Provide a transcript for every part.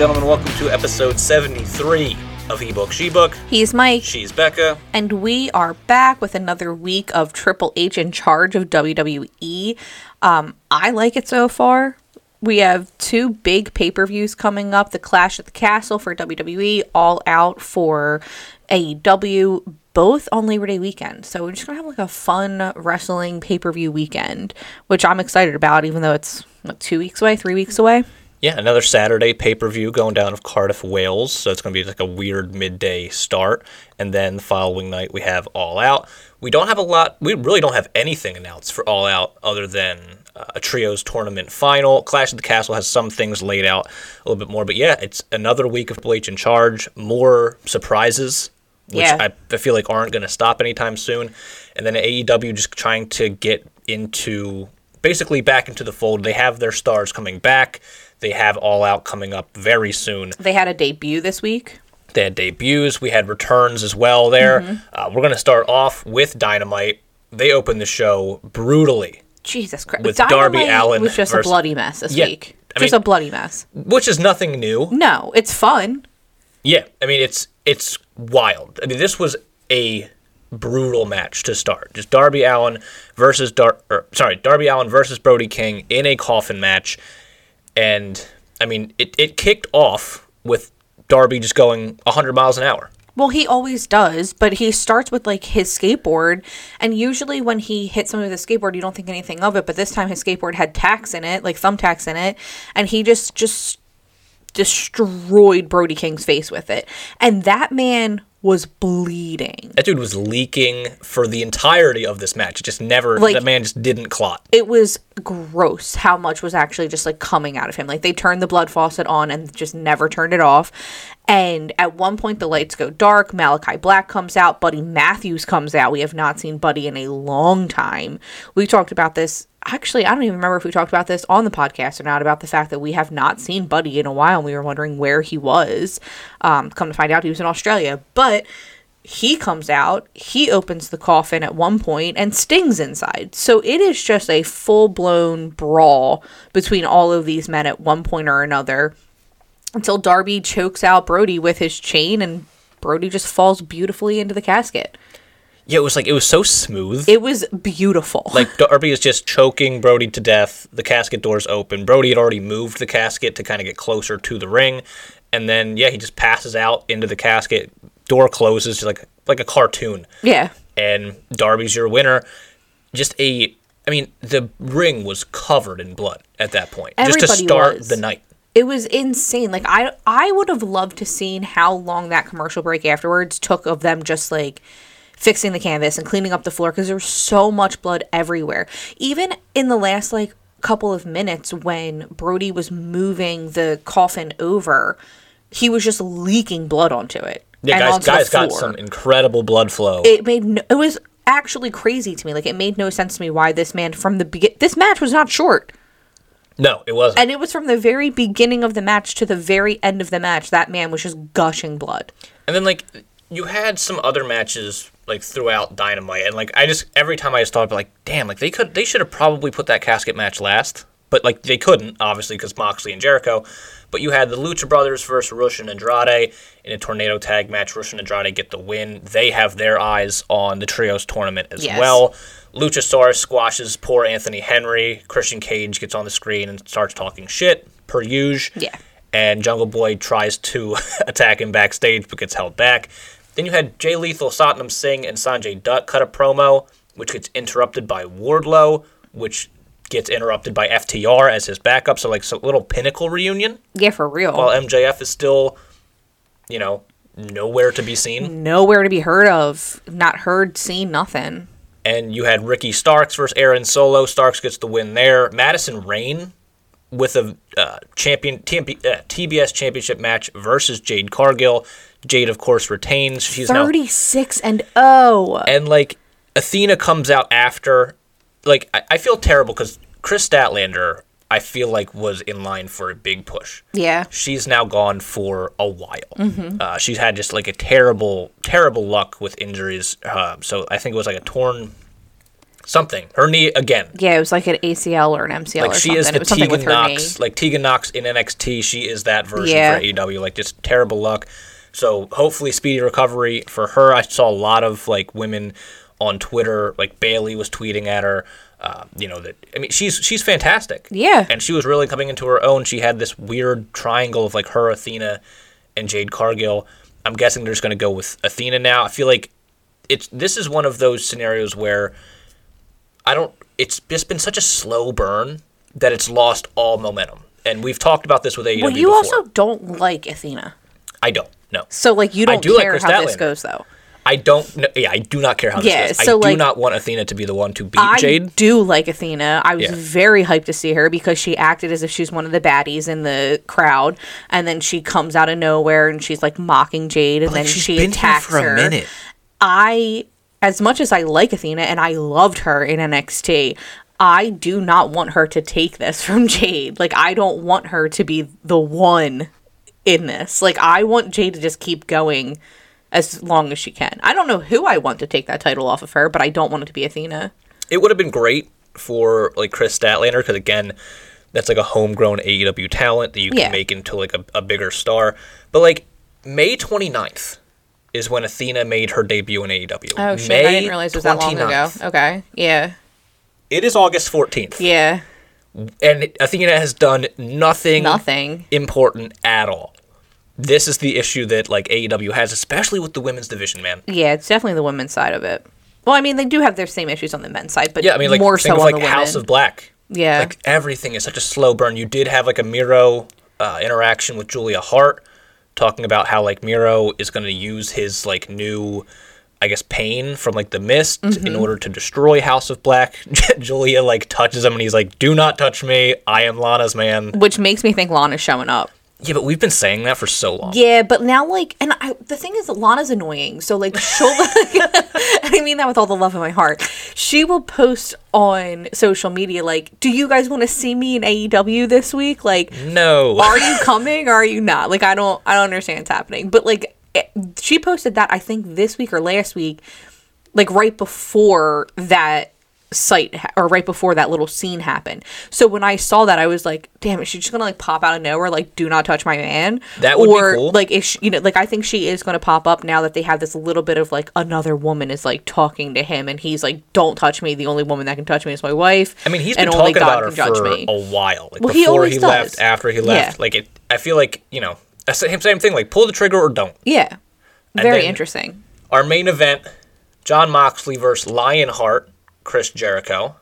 gentlemen, welcome to episode 73 of eBook She-Book. He's Mike, She's Becca. and we are back with another week of Triple H in charge of WWE. Um, I like it so far. We have two big pay per views coming up the Clash at the Castle for WWE, All Out for AEW, both on Labor Day weekend. So we're just going to have like a fun wrestling pay per view weekend, which I'm excited about, even though it's what, two weeks away, three weeks away. Yeah, another Saturday pay-per-view going down of Cardiff, Wales. So it's going to be like a weird midday start. And then the following night we have All Out. We don't have a lot, we really don't have anything announced for All Out other than uh, a trios tournament final. Clash of the Castle has some things laid out a little bit more. But yeah, it's another week of Triple H in charge. More surprises which Yeah. I, I feel like aren't going to stop anytime soon. And then AEW just trying to get into basically back into the fold. They have their stars coming back. They have All Out coming up very soon. They had a debut this week. They had debuts. We had returns as well there. Mm-hmm. Uh, we're going to start off with Dynamite. They opened the show brutally, Jesus Christ. With Darby Allin. Was just versus- a bloody mess this Yeah, week. I just mean- a bloody mess. which is nothing new. No, it's fun. Yeah, I mean it's it's wild. I mean this was a brutal match to start. Just Darby Allin versus Dar or, sorry, Darby Allin versus Brody King in a coffin match. And I mean it, it kicked off with Darby just going 100 miles an hour. Well, he always does, but he starts with like his skateboard, and usually when he hits something with a skateboard, you don't think anything of it. But this time, his skateboard had tacks in it, like thumbtacks in it, and he just just destroyed Brody King's face with it, and that man was bleeding. That dude was leaking for the entirety of this match. It just never Like- that man just didn't clot. it was gross how much was actually just like coming out of him. Like they turned the blood faucet on and just never turned it off. And at one point the lights go dark. Malakai Black comes out. Buddy Matthews comes out. We have not seen Buddy in a long time. We talked about this. Actually, I don't even remember if we talked about this on the podcast or not about the fact that we have not seen Buddy in a while and we were wondering where he was. Um, come to find out he was in Australia. But he comes out, he opens the coffin at one point, and Sting's inside. So it is just a full blown brawl between all of these men at one point or another until Darby chokes out Brody with his chain and Brody just falls beautifully into the casket. Yeah, it was like it was so smooth. It was beautiful. Like Darby is just choking Brody to death. The casket doors open. Brody had already moved the casket to kind of get closer to the ring, and then yeah, he just passes out into the casket. Door closes, just like like a cartoon, yeah. and Darby's your winner. Just a, I mean, the ring was covered in blood at that point, just to start was. the night. It was insane. Like I I would have loved to seen how long that commercial break afterwards took of them just like fixing the canvas and cleaning up the floor because there was so much blood everywhere. Even in the last like couple of minutes when Brody was moving the coffin over, he was just leaking blood onto it. Yeah, and guys, onto the guys got some incredible blood flow. it made no, it was actually crazy to me. Like it made no sense to me why this man from the begin this match was not short. No, it wasn't. And it was from the very beginning of the match to the very end of the match. That man was just gushing blood. And then like you had some other matches like throughout Dynamite, and like I just every time I just thought like, damn, like they could they should have probably put that casket match last, but like they couldn't obviously because Moxley and Jericho. But you had the Lucha Brothers versus Rush and Andrade in a tornado tag match. Rush and Andrade get the win. They have their eyes on the trios tournament as Yes. well. Luchasaurus squashes poor Anthony Henry. Christian Cage gets on the screen and starts talking shit per usual Yeah. and Jungle Boy tries to attack him backstage but gets held back. Then you had Jay Lethal, Satnam Singh, and Sanjay Dutt cut a promo, which gets interrupted by Wardlow, which gets interrupted by FTR as his backup. So like a little pinnacle reunion Yeah, for real. while MJF is still, you know, nowhere to be seen. Nowhere to be heard of. Not heard, seen, nothing. And you had Ricky Starks versus Aaron Solo. Starks gets the win there. Madison Rayne with a uh, champion TMP, uh, TBS championship match versus Jade Cargill. Jade, of course, retains. She's now 36 and oh. and like Athena comes out after. Like I, I feel terrible because Kris Statlander, I feel like was in line for a big push. Yeah. She's now gone for a while. Uh, she's had just like a terrible, terrible luck with injuries. Uh, so I think it was like a torn something. Her knee again. Yeah, it was like an ACL or an MCL Like or she something. is it was Tegan Nox, knee. like Tegan Nox in NXT. She is that version Yeah. for AEW. Like just terrible luck. So hopefully speedy recovery for her. I saw a lot of like women on Twitter, like Bayley was tweeting at her. Uh, you know that I mean she's she's fantastic. Yeah. and she was really coming into her own. She had this weird triangle of like her, Athena, and Jade Cargill. I'm guessing they're just going to go with Athena now. I feel like it's this is one of those scenarios where I don't. It's just been such a slow burn that it's lost all momentum. And we've talked about this with AEW Well, you before. also don't like Athena. I don't. No, So like you don't I do like care Chris how this goes though. I don't. kn- Yeah, I do not care how this Yeah, goes. so, I do like, not want Athena to be the one to beat I Jade. I do like Athena. I was Yeah. very hyped to see her because she acted as if she's one of the baddies in the crowd, and then she comes out of nowhere and she's like mocking Jade, and then she attacks her. I, as much as I like Athena and I loved her in NXT, I do not want her to take this from Jade. Like, I don't want her to be the one in this. Like, I want Jade to just keep going as long as she can. I don't know who I want to take that title off of her, but I don't want it to be Athena. It would have been great for like Kris Statlander because again, that's like a homegrown AEW talent that you can Yeah. make into like a, a bigger star. But like May 29th is when Athena made her debut in AEW. Oh shit! May I didn't realize it was that long ago. Okay, yeah, It is August 14th. yeah, And Athena has done nothing nothing. important at all. This is the issue that like AEW has, especially with the women's division, man. Yeah, it's definitely the women's side of it. Well, I mean, they do have their same issues on the men's side, but Yeah, I mean, like more so of on like the House women. of Black. yeah, Like everything is such a slow burn. You did have like a Miro uh, interaction with Julia Hart, talking about how like Miro is going to use his like new, I guess, pain from like the mist Mm-hmm. in order to destroy House of Black. Julia like touches him and he's like, "Do not touch me. I am Lana's man." which makes me think Lana's showing up. Yeah, but we've been saying that for so long. Yeah, but now like, and I, the thing is, Lana's annoying. So like, she'll. I mean that with all the love in my heart. She will post on social media like, "Do you guys want to see me in AEW this week?" Like, No. are you coming or are you not? Like, I don't, I don't understand what's happening. But like, it- she posted that I think this week or last week, like right before that site ha- or right before that little scene happened. So when I saw that, I was like, "Damn, is she just gonna like pop out of nowhere? Like, do not touch my man." That would be or cool. like, if she, you know, like I think she is gonna pop up now that they have this little bit of like another woman is like talking to him, and he's like, "Don't touch me. The only woman that can touch me is my wife." I mean, he's been talking God about her judge for me. a while. Like Well, he before always he left, after he left. Yeah. Like it, I feel like you know, same same thing. Like pull the trigger or don't. Yeah, very interesting. Our main event: Jon Moxley versus Lionheart, Chris Jericho.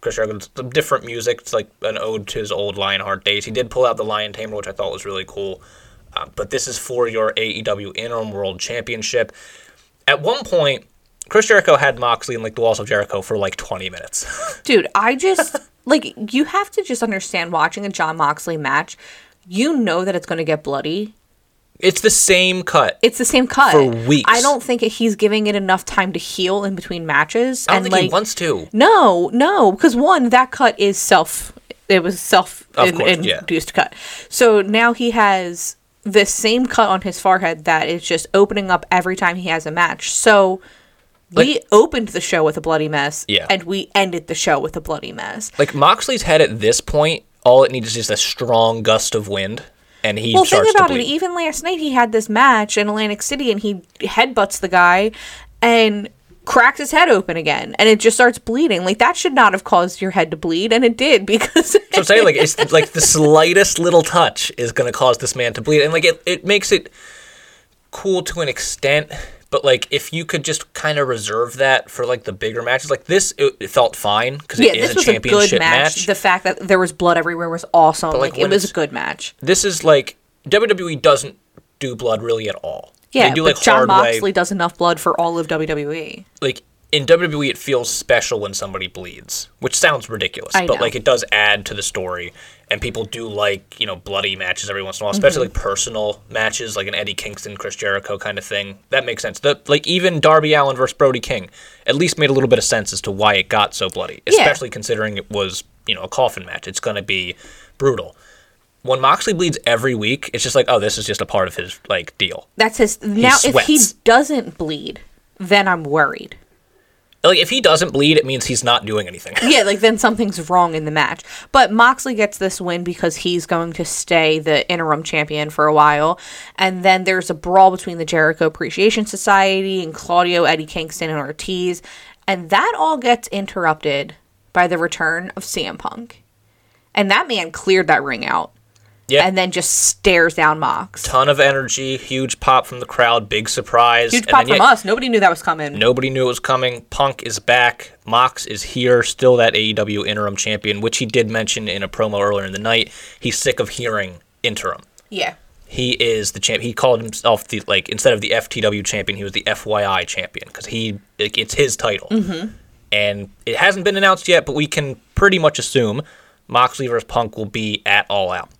Chris Jericho, some different music. It's like an ode to his old Lionheart days. He did pull out the Lion Tamer, which I thought was really cool. Uh, but this is for your AEW Interim World Championship. At one point, Chris Jericho had Moxley in like the walls of Jericho for like 20 minutes. Dude, I just like you have to just understand watching a Jon Moxley match, you know that it's going to get bloody. It's the same cut. It's the same cut. For weeks. I don't think he's giving it enough time to heal in between matches. I don't and think like he wants to. No, no, because one, that cut is self it was self in- course, yeah. induced cut. So now he has the same cut on his forehead that is just opening up every time he has a match. So we opened the show with a bloody mess, Yeah. and we ended the show with a bloody mess. Like Moxley's head at this point, all it needs is just a strong gust of wind, and he Well, think about it. Even last night, he had this match in Atlantic City, and he headbutts the guy and cracks his head open again, and it just starts bleeding. Like that should not have caused your head to bleed, and it did because. So I'm saying like it's like the slightest little touch is going to cause this man to bleed, and like it, it makes it cool to an extent. But like if you could just kind of reserve that for like the bigger matches, like this, it, it felt fine because yeah, it is a was a championship good match. match. The fact that there was blood everywhere was awesome. like, like, it was a good match. this is like WWE doesn't do blood really at all. Yeah, they do but like John hard way. Moxley does enough blood for all of. WWE. like in WWE it feels special when somebody bleeds, which sounds ridiculous, I but know. like it does add to the story and people do like, you know, bloody matches every once in a while, especially Mm-hmm. like personal matches like an Eddie Kingston, Chris Jericho kind of thing. That makes sense. The like even Darby Allin versus Brody King at least made a little bit of sense as to why it got so bloody, especially considering it was, you know, a coffin match. It's going to be brutal. When Moxley bleeds every week, it's just like, oh, this is just a part of his like deal. That's his. Now, if he doesn't bleed, then I'm worried. Like if he doesn't bleed, it means he's not doing anything. yeah, like then something's wrong in the match. But Moxley gets this win because he's going to stay the interim champion for a while. And then there's a brawl between the Jericho Appreciation Society and Claudio, Eddie Kingston, and Ortiz. And that all gets interrupted by the return of CM Punk. And that man cleared that ring out Yeah. and then just stares down Mox. Ton of energy, huge pop from the crowd, big surprise. Huge and pop from us. Nobody knew that was coming. Nobody knew it was coming. Punk is back. Mox is here, still that AEW interim champion, which he did mention in a promo earlier in the night. He's sick of hearing interim. Yeah. He is the champ. He called himself the like instead of the FTW champion, he was the FYI champion because he like, it's his title. Mm-hmm. And it hasn't been announced yet, but we can pretty much assume Moxley versus Punk will be at All Out,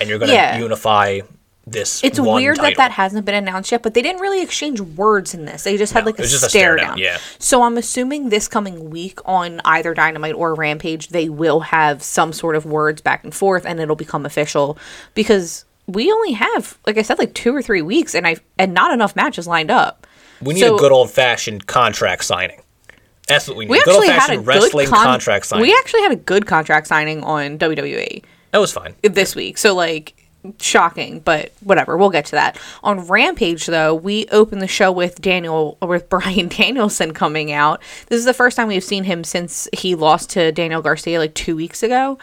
and you're going to Yeah. unify this. It's weird that title. that hasn't been announced yet, but they didn't really exchange words in this. They just had No, like a just a stare, stare down. down, yeah. So I'm assuming this coming week on either Dynamite or Rampage, they will have some sort of words back and forth, and it'll become official because we only have, like I said, like two or three weeks, and I and not enough matches lined up. We need So- a good old fashioned contract signing. That's what we need. We good old actually had a good wrestling con- contract signing. We actually had a good contract signing on WWE. That was fine. this week. So like shocking, but whatever. We'll get to that. On Rampage though, we open the show with Daniel with Bryan Danielson coming out. This is the first time we've seen him since he lost to Daniel Garcia like 2 weeks ago.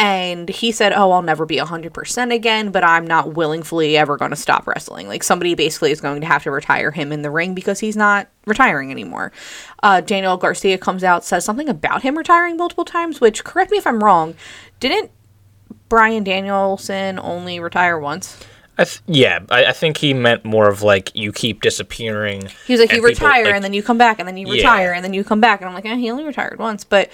And he said, "Oh, I'll never be 100% again, but I'm not willingly ever going to stop wrestling. Like somebody basically is going to have to retire him in the ring because he's not retiring anymore." Uh, Daniel Garcia comes out, says something about him retiring multiple times, which correct me if I'm wrong. Didn't Bryan Danielson only retire once? I th- yeah, I, I think he meant more of like you keep disappearing. He was like, you retire like- and then you come back and then you Yeah. retire and then you come back and I'm like, eh, he only retired once. But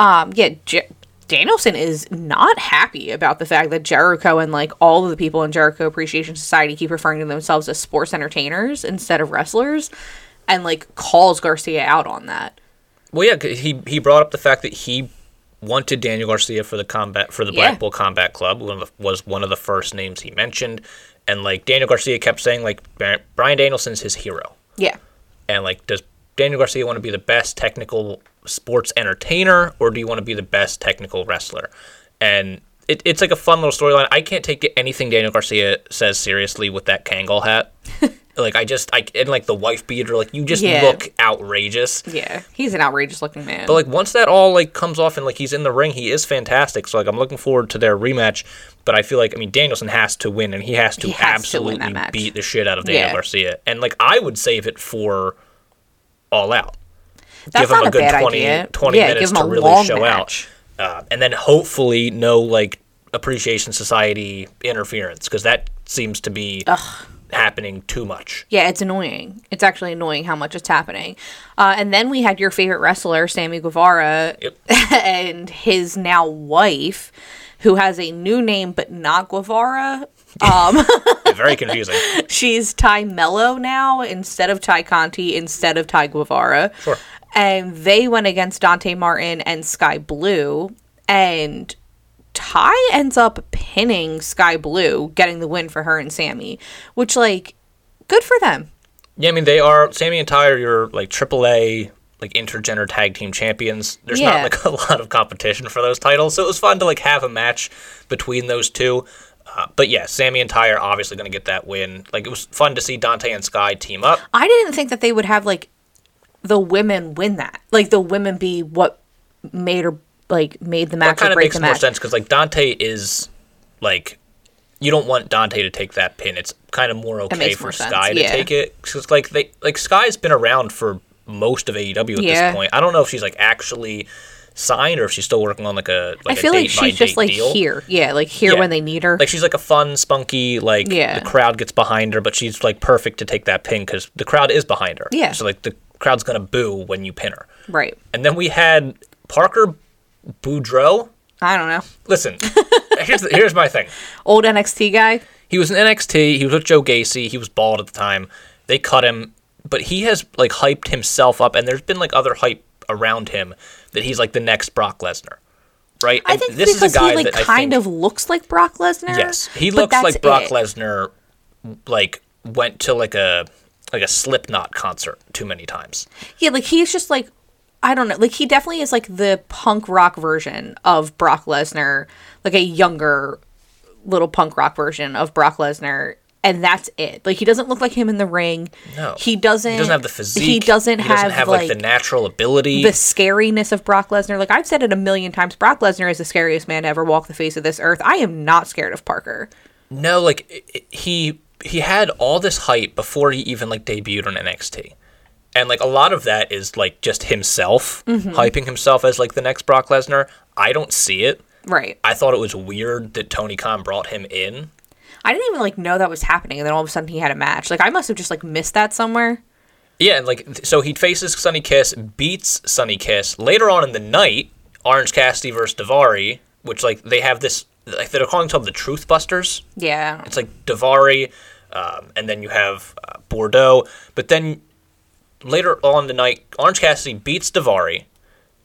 um, yeah, J- Danielson is not happy about the fact that Jericho and like all of the people in Jericho Appreciation Society keep referring to themselves as sports entertainers instead of wrestlers, and like calls Garcia out on that. Well, yeah, he he brought up the fact that he wanted Daniel Garcia for the combat for the Yeah. Black Bull Combat Club. One of the, was one of the first names he mentioned, and like Daniel Garcia kept saying like Bryan Danielson's his hero, Yeah. and like does Daniel Garcia want to be the best technical sports entertainer or do you want to be the best technical wrestler? And it, it's like a fun little storyline. I can't take anything Daniel Garcia says seriously with that Kangol hat. like I just I and like the wife beater, like you just Yeah. look outrageous. Yeah. He's an outrageous looking man. But like once that all like comes off and like he's in the ring, he is fantastic. So like I'm looking forward to their rematch. But I feel like I mean Danielson has to win and he has to He has absolutely match. beat the shit out of Daniel Yeah. Garcia. And like I would save it for all out. That's give him not a good bad 20, idea. 20 Yeah, minutes to really show match. out. Uh, and then hopefully no like appreciation society interference because that seems to be happening too much. Yeah, it's annoying. It's actually annoying how much it's happening. Uh, and then we had your favorite wrestler, Sammy Guevara, Yep. and his now wife, who has a new name but not Guevara. Um, Very confusing. she's Tay Melo now instead of Tay Conti, instead of Tay Guevara. Sure. And they went against Dante Martin and Skye Blue. And Tay ends up pinning Skye Blue, getting the win for her and Sammy, which, like, good for them. Yeah, I mean they are Sammy and Tay are your like AAA like intergender tag team champions. There's Yeah. not like a lot of competition for those titles, so it was fun to like have a match between those two. Uh, but yeah, Sammy and Tay are obviously going to get that win. Like it was fun to see Dante and Skye team up. I didn't think that they would have like the women win that. Like the women be what made or like made the That match or kind of makes more match. sense because like Dante is like you don't want Dante to take that pin. It's kind of more okay for more sense, Skye to yeah. take it because like they like Skye's been around for most of AEW at Yeah. this point. I don't know if she's like actually signed or if she's still working on like a like I feel a like she's just like deal. here. Yeah, like here Yeah. when they need her. Like she's like a fun, spunky, like Yeah. the crowd gets behind her, but she's like perfect to take that pin because the crowd is behind her. Yeah. So like the crowd's gonna boo when you pin her. right. And then we had Parker Boudreaux. I don't know. Listen, here's the, here's my thing. Old NXT guy. He was in NXT. He was with Joe Gacy. He was bald at the time. They cut him, but he has like hyped himself up, and there's been like other hype around him that he's like the next Brock Lesnar, right? I And think this because is a guy he like that kind think, of looks like Brock Lesnar. yes, he looks like Brock it. Lesnar, like went to like a like a Slipknot concert too many times. Yeah, like he's just like I don't know. Like he definitely is like the punk rock version of Brock Lesnar, like a younger little punk rock version of Brock Lesnar. And that's it. Like he doesn't look like him in the ring. No. he doesn't. He doesn't have the physique. He doesn't, He have, like, the natural ability. the scariness of Brock Lesnar. Like I've said it a million times, Brock Lesnar is the scariest man to ever walk the face of this earth. I am not scared of Parker. No, like he he had all this hype before he even like debuted on NXT. And like a lot of that is like just himself Mm-hmm. hyping himself as like the next Brock Lesnar. I don't see it. Right. I thought it was weird that Tony Khan brought him in. I didn't even like know that was happening, and then all of a sudden he had a match. Like I must have just like missed that somewhere. Yeah, and like so he faces Sonny Kiss, beats Sonny Kiss. Later on in the night, Orange Cassidy versus Daivari, which like they have this like they're calling themselves the Trustbusters. Yeah. It's like Daivari, um, and then you have uh, Boudreaux. But then later on the night, Orange Cassidy beats Daivari,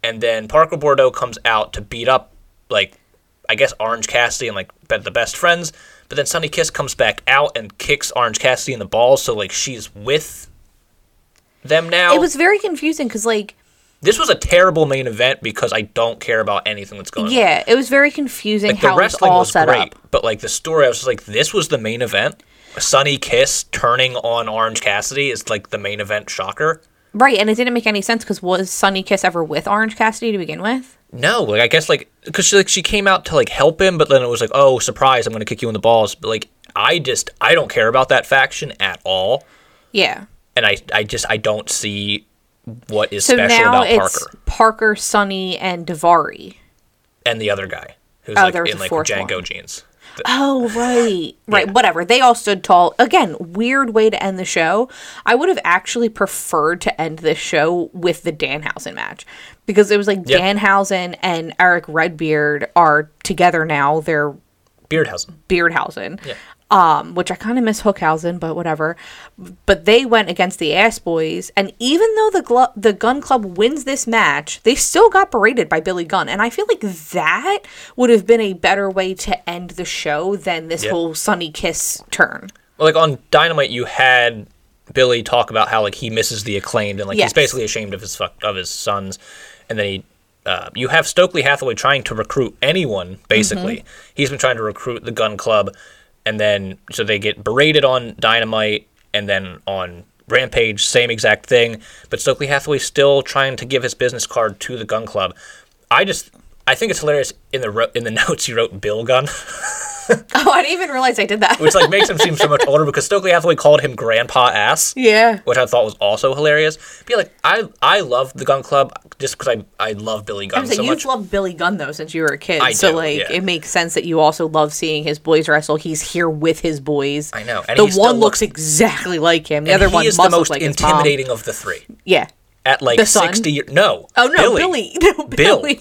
and then Parker Boudreaux comes out to beat up, like, I guess Orange Cassidy and like the best friends. But then Sonny Kiss comes back out and kicks Orange Cassidy in the balls, so like she's with them now. It was very confusing because like this was a terrible main event because I don't care about anything that's going on. yeah, it was very confusing Like the how it was wrestling all was set great, up. but like the story, I was just like, this was the main event. Sonny Kiss turning on Orange Cassidy is like the main event shocker. Right, and it didn't make any sense because was Sonny Kiss ever with Orange Cassidy to begin with? No, like I guess like because she like she came out to like help him, but then it was like, oh surprise, I'm gonna kick you in the balls. But like I just I don't care about that faction at all, Yeah. and I I just I don't see what is So special now about it's Parker Parker, Sonny, and Daivari. and the other guy who's Oh, like in like Django one. jeans. Oh, right. Right, Yeah. whatever. They all stood tall. Again, weird way to end the show. I would have actually preferred to end this show with the Danhausen match because it was like Yep. Danhausen and Erick Redbeard are together now. They're Beardhausen. Beardhausen. Yeah. Um, which I kind of miss Hookhausen, but whatever. But they went against the Ass Boys, and even though the glo- the Gunn Club wins this match, they still got berated by Billy Gunn, and I feel like that would have been a better way to end the show than this Yeah. whole Sonny Kiss turn. Well, like on Dynamite, you had Billy talk about how like he misses the acclaimed and like Yes. he's basically ashamed of his fuck of his sons, and then he. Uh, you have Stokely Hathaway trying to recruit anyone. Basically, Mm-hmm. he's been trying to recruit the Gunn Club, and then so they get berated on Dynamite, and then on Rampage, same exact thing. But Stokely Hathaway's still trying to give his business card to the Gunn Club. I just, I think it's hilarious. In the in the notes, you wrote Bill Gun. Oh, I didn't even realize I did that. which like makes him seem so much older because Stokely Hathaway called him Grandpa Ass, yeah. which I thought was also hilarious. But yeah, like I I love the Gunn Club just because I I love Billy Gunn so much. loved Billy Gunn though since you were a kid, I so do, like yeah. it makes sense that you also love seeing his boys wrestle. He's here with his boys. I know, and the he one looks- looks exactly like him. The other he one is the most like intimidating of the three. Yeah. At like sixty years, no. Oh no, Billy. No, Bill. Billy.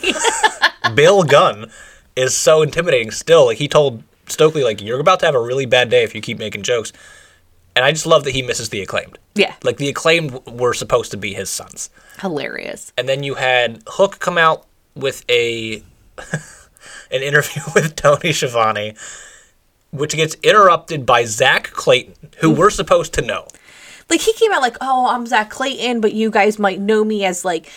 Bill Gunn is so intimidating still. Like he told Stokely, like you're about to have a really bad day if you keep making jokes. And I just love that he misses the acclaimed. yeah. Like the acclaimed were supposed to be his sons. Hilarious. and then you had Hook come out with a an interview with Tony Schiavone, which gets interrupted by Zack Clayton, who we're supposed to know. Like he came out like, "Oh, I'm Zack Clayton, but you guys might know me as like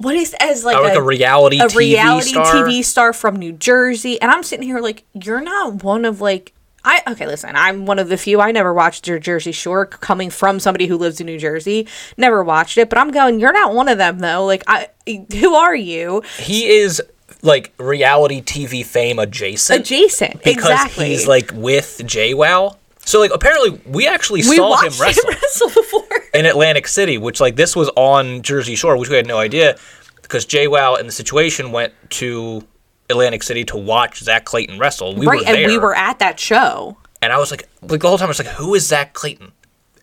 what is as like, Or like a, reality a TV reality star. TV star from New Jersey." And I'm sitting here like, "You're not one of like I okay, listen, I'm one of the few. I never watched your Jersey Shore coming from somebody who lives in New Jersey. Never watched it, but I'm going, "You're not one of them though." Like I who are you? He is like reality TV fame adjacent Adjacent. because exactly. he's like with JWoww. So like apparently we actually we saw him wrestle. him wrestle before. In Atlantic City, which like this was on Jersey Shore, which we had no idea because JWoww and the situation went to Atlantic City to watch Zack Clayton wrestle. We right, were there, and we were at that show. and I was like, like the whole time I was like, who is Zack Clayton?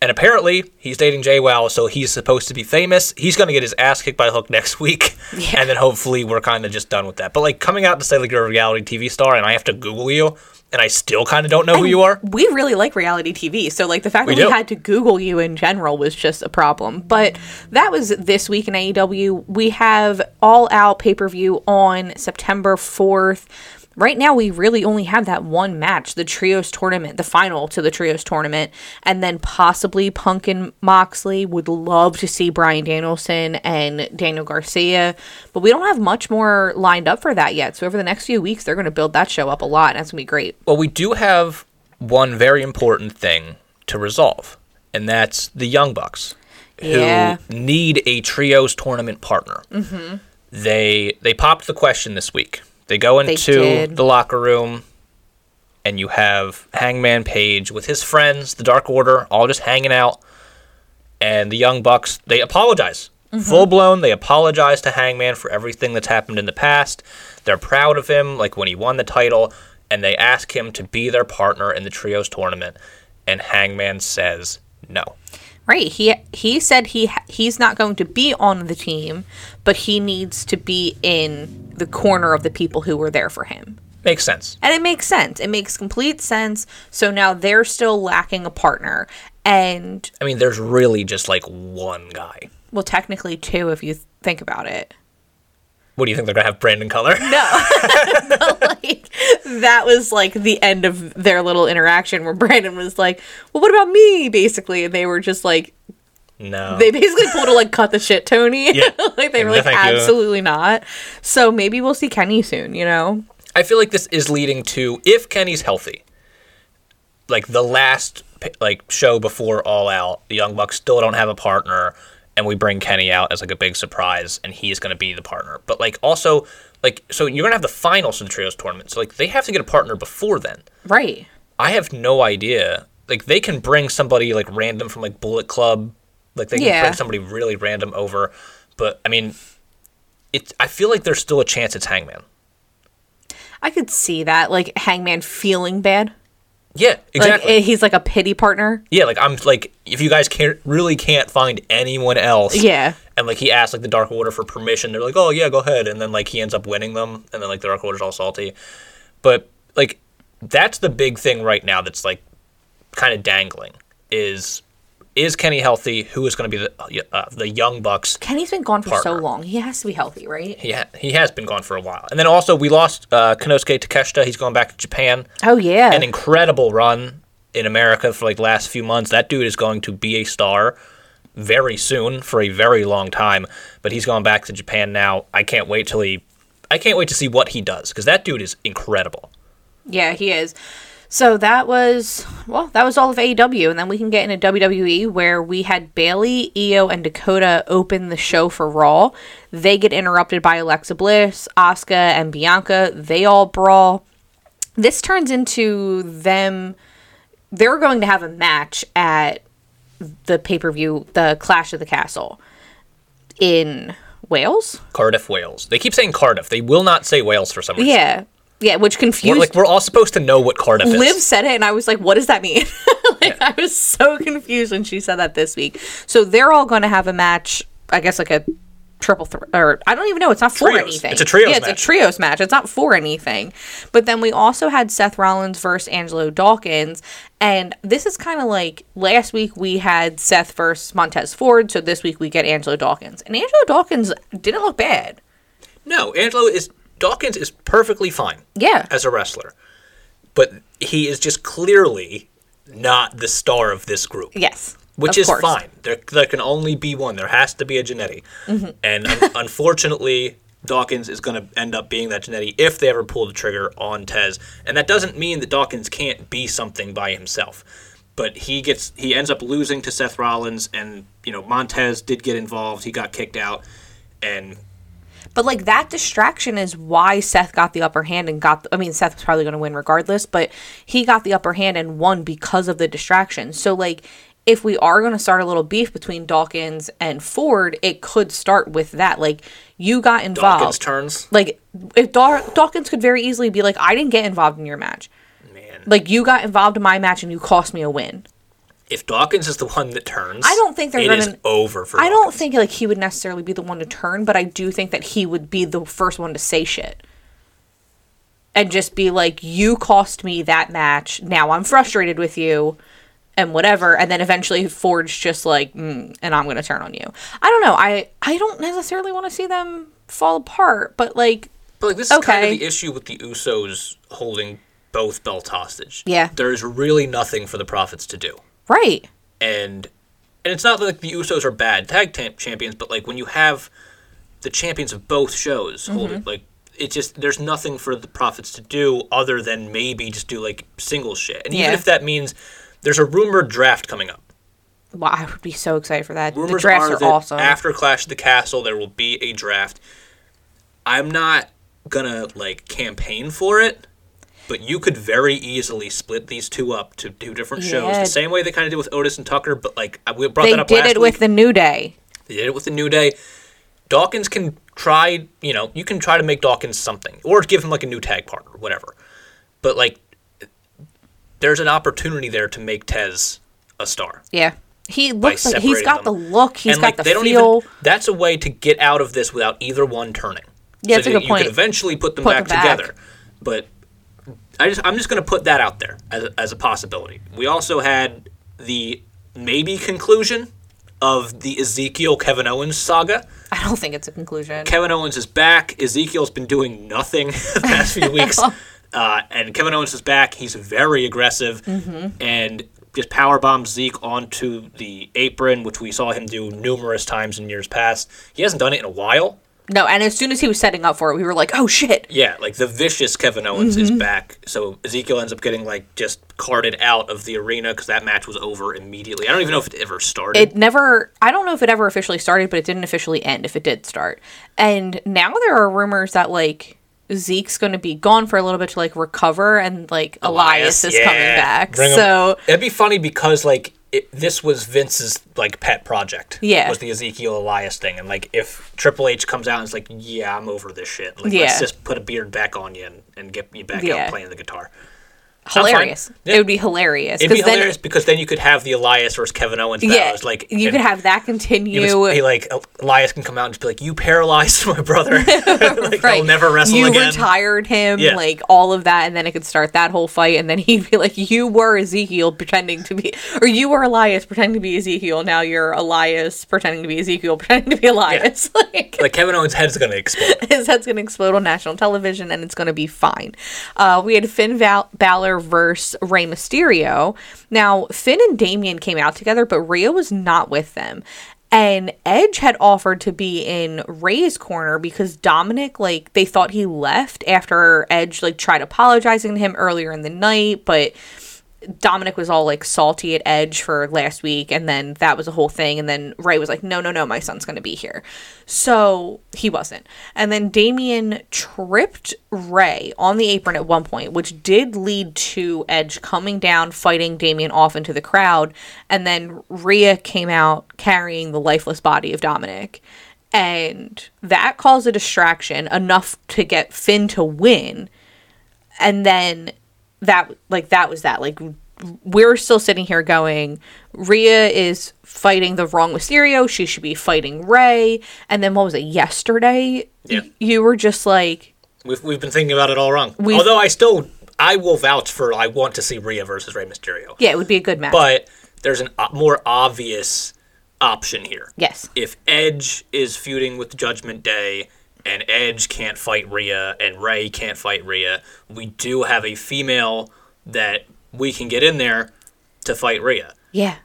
And apparently he's dating JWoww, so he's supposed to be famous. He's gonna get his ass kicked by Hook next week, Yeah. and then hopefully we're kind of just done with that. But like coming out to say like you're a reality TV star, and I have to Google you, and I still kind of don't know who you are. we really like reality TV. So like the fact We that we had to Google you in general was just a problem. But that was this week in AEW. We have all out pay per view on September fourth. Right now we really only have that one match, the trios tournament, the final to the trios tournament, and then possibly Punk and Moxley. Would love to see Bryan Danielson and Daniel Garcia, but we don't have much more lined up for that yet. So over the next few weeks, they're going to build that show up a lot, and that's going to be great. Well, we do have one very important thing to resolve, and that's the Young Bucks, who Yeah. need a trios tournament partner. Mm-hmm. They they popped the question this week. They go into did. the locker room, and you have Hangman Page with his friends, the Dark Order, all just hanging out, and the Young Bucks. They apologize. Mm-hmm. Full blown, they apologize to Hangman for everything that's happened in the past. They're proud of him, like when he won the title, and they ask him to be their partner in the trios tournament. And Hangman says no. Right. He he said he he's not going to be on the team, but he needs to be in the corner of the people who were there for him. Makes sense. And it makes sense. It makes complete sense. So now they're still lacking a partner. And I mean, there's really just like one guy. well, technically two if you think about it. What do you think they're gonna have Brandon Cutler? No. But, like that was like the end of their little interaction where Brandon was like, "Well, what about me?" basically, and they were just like No. they basically pulled a like cut the shit Tony. Yeah. like they were No, like thank you. absolutely not. So maybe we'll see Kenny soon, you know? I feel like this is leading to if Kenny's healthy, like the last like show before All Out, the Young Bucks still don't have a partner, and we bring Kenny out as like a big surprise, and he's gonna be the partner. But like also like so you're gonna have the finals of the trios tournament, so like they have to get a partner before then. Right. I have no idea. Like they can bring somebody like random from like Bullet Club, like they can Yeah. bring somebody really random over, but I mean, it's. I feel like there's still a chance it's Hangman. I could see that. Like Hangman feeling bad. Yeah, exactly. Like eh, he's like a pity partner. Yeah, like I'm like if you guys can't really can't find anyone else. Yeah. And like he asked like the Dark Order for permission. They're like, "Oh yeah, go ahead." And then like he ends up winning them and then like the Dark Order's all salty. But like that's the big thing right now that's like kind of dangling is is Kenny healthy? Who is going to be the uh, the Young Bucks? Kenny's been gone for so long. He has to be healthy, right? He ha- he has been gone for a while. And then also we lost uh, Konosuke Takeshita. He's going back to Japan. Oh yeah. an incredible run in America for like the last few months. That dude is going to be a star very soon for a very long time. But he's going back to Japan now. I can't wait till he. I can't wait to see what he does because that dude is incredible. Yeah, he is. So that was well, that was all of AEW, and then we can get into WWE where we had Bayley, Io, and Dakota open the show for Raw. They get interrupted by Alexa Bliss, Asuka, and Bianca. They all brawl. This turns into them. They're going to have a match at the pay per view, the Clash of the Castle, in Wales. Cardiff, Wales. They keep saying Cardiff. They will not say Wales for some reason. Yeah, yeah, which We're confused like we're all supposed to know what Cardiff Liv is. said it, and I was like, "What does that mean?" like, I was so confused when she said that this week. So they're all going to have a match. I guess like a triple th- or I don't even know. It's not for Trios. anything. It's a trios Yeah, it's match. a trios match. It's not for anything. But then we also had Seth Rollins versus Angelo Dawkins, and this is kind of like last week we had Seth versus Montez Ford. So this week we get Angelo Dawkins, and Angelo Dawkins didn't look bad. No, Angelo is Dawkins is perfectly fine. Yeah. as a wrestler, but he is just clearly not the star of this group. Yes. which is course. fine. There, there can only be one. There has to be a Jannetty, mm-hmm. and un- unfortunately, Dawkins is going to end up being that Jannetty if they ever pull the trigger on Tez. And that doesn't mean that Dawkins can't be something by himself. But he gets he ends up losing to Seth Rollins, and you know Montez did get involved. He got kicked out, and But like that distraction is why Seth got the upper hand and got. I mean, Seth was probably going to win regardless, but he got the upper hand and won because of the distraction. So like, if we are going to start a little beef between Dawkins and Ford, it could start with that. Like, you got involved. Dawkins turns. like, if Daw- Dawkins could very easily be like, I didn't get involved in your match. Man, Like, you got involved in my match and you cost me a win. If Dawkins is the one that turns, I don't think they're it gonna- is over for. I don't think like he would necessarily be the one to turn, but I do think that he would be the first one to say shit. And just be like, you cost me that match. Now I'm frustrated with you and whatever. And then eventually Ford's just like, mm, and I'm going to turn on you. I don't know. I, I don't necessarily want to see them fall apart, but like, But like this is kind of the issue with the Usos holding both belts hostage. Yeah. There's really nothing for the Profits to do. Right. And and it's not like the Usos are bad tag tam- champions, but like when you have the champions of both shows Mm-hmm. holding like it just there's nothing for the Profits to do other than maybe just do like single shit. And even if that means there's a rumored draft coming up. Well, I would be so excited for that. Rumors the drafts are, are, that awesome. after Clash of the Castle, there will be a draft. I'm not gonna like campaign for it, but you could very easily split these two up to two different shows, the same way they kind of did with Otis and Tucker. But like we brought they that up They did it week. with the New Day. They did it with the New Day. Dawkins can try, you know, you can try to make Dawkins something, or give him like a new tag partner, whatever. But like, there's an opportunity there to make Tez a star. Yeah. He looks like he's got them. the look. He's and got like the they don't feel. even. That's a way to get out of this without either one turning. Yeah, that's a good you point. could eventually put them Put back, them back. together. But I just I'm just going to put that out there as a, as a possibility. We also had the maybe conclusion of the Ezekiel Kevin Owens saga. I don't think it's a conclusion. Kevin Owens is back. Ezekiel's been doing nothing the past few weeks. Uh, and Kevin Owens is back. He's very aggressive Mm-hmm. and just power bombs Zeke onto the apron, which we saw him do numerous times in years past. He hasn't done it in a while. No, and as soon as he was setting up for it, we were like, "Oh shit!" Yeah, like the vicious Kevin Owens is Mm-hmm. back. So Ezekiel ends up getting like just carted out of the arena because that match was over immediately. I don't even know if it ever started. It never. I don't know if it ever officially started, but it didn't officially end. If it did start, and now there are rumors that like Zeke's going to be gone for a little bit to like recover, and like Elias, is coming back. Bring him- so it'd be funny because like it, this was Vince's like pet project. Yeah. was the Ezekiel Elias thing, and like if Triple H comes out and is like, "Yeah, I'm over this shit. Like, Yeah. let's just put a beard back on you and, and get you back Yeah. out playing the guitar." Hilarious. Yeah. It would be hilarious. It'd be then- hilarious because then you could have the Elias versus Kevin Owens Yeah, battles. Like you could have that continue. like Elias can come out and just be like, "You paralyzed my brother. like Right. he'll never wrestle again. you again." retired him, Yeah. like all of that, and then it could start that whole fight, and then he'd be like, "You were Ezekiel pretending to be, or you were Elias pretending to be Ezekiel. Now you're Elias pretending to be Ezekiel, pretending to be Elias." like like Kevin Owens' head's gonna explode. his head's gonna explode on national television, and it's gonna be fine. Uh, we had Finn Val- Balor versus Rey Mysterio. Now Finn and Damian came out together, but Rhea was not with them. And Edge had offered to be in Rey's corner because Dominic, like, they thought he left after Edge, like, tried apologizing to him earlier in the night, but Dominic was all like salty at Edge for last week, and then that was a whole thing. And then Rey was like, "No, no, no, my son's gonna be here," so he wasn't. And then Damian tripped Rey on the apron at one point, which did lead to Edge coming down, fighting Damian off into the crowd, and then Rhea came out carrying the lifeless body of Dominic. And that caused a distraction enough to get Finn to win and then that like that was that like we're still sitting here going Rhea is fighting the wrong Mysterio she should be fighting Rey and then what was it yesterday Yeah. Y- you were just like We've we've been thinking about it all wrong. Although I still I will vouch for I want to see Rhea versus Rey Mysterio. yeah it would be a good match But there's a o- uh, more obvious option here. yes If Edge is feuding with Judgment Day and Edge can't fight Rhea and Rey can't fight Rhea, we do have a female that we can get in there to fight Rhea. yeah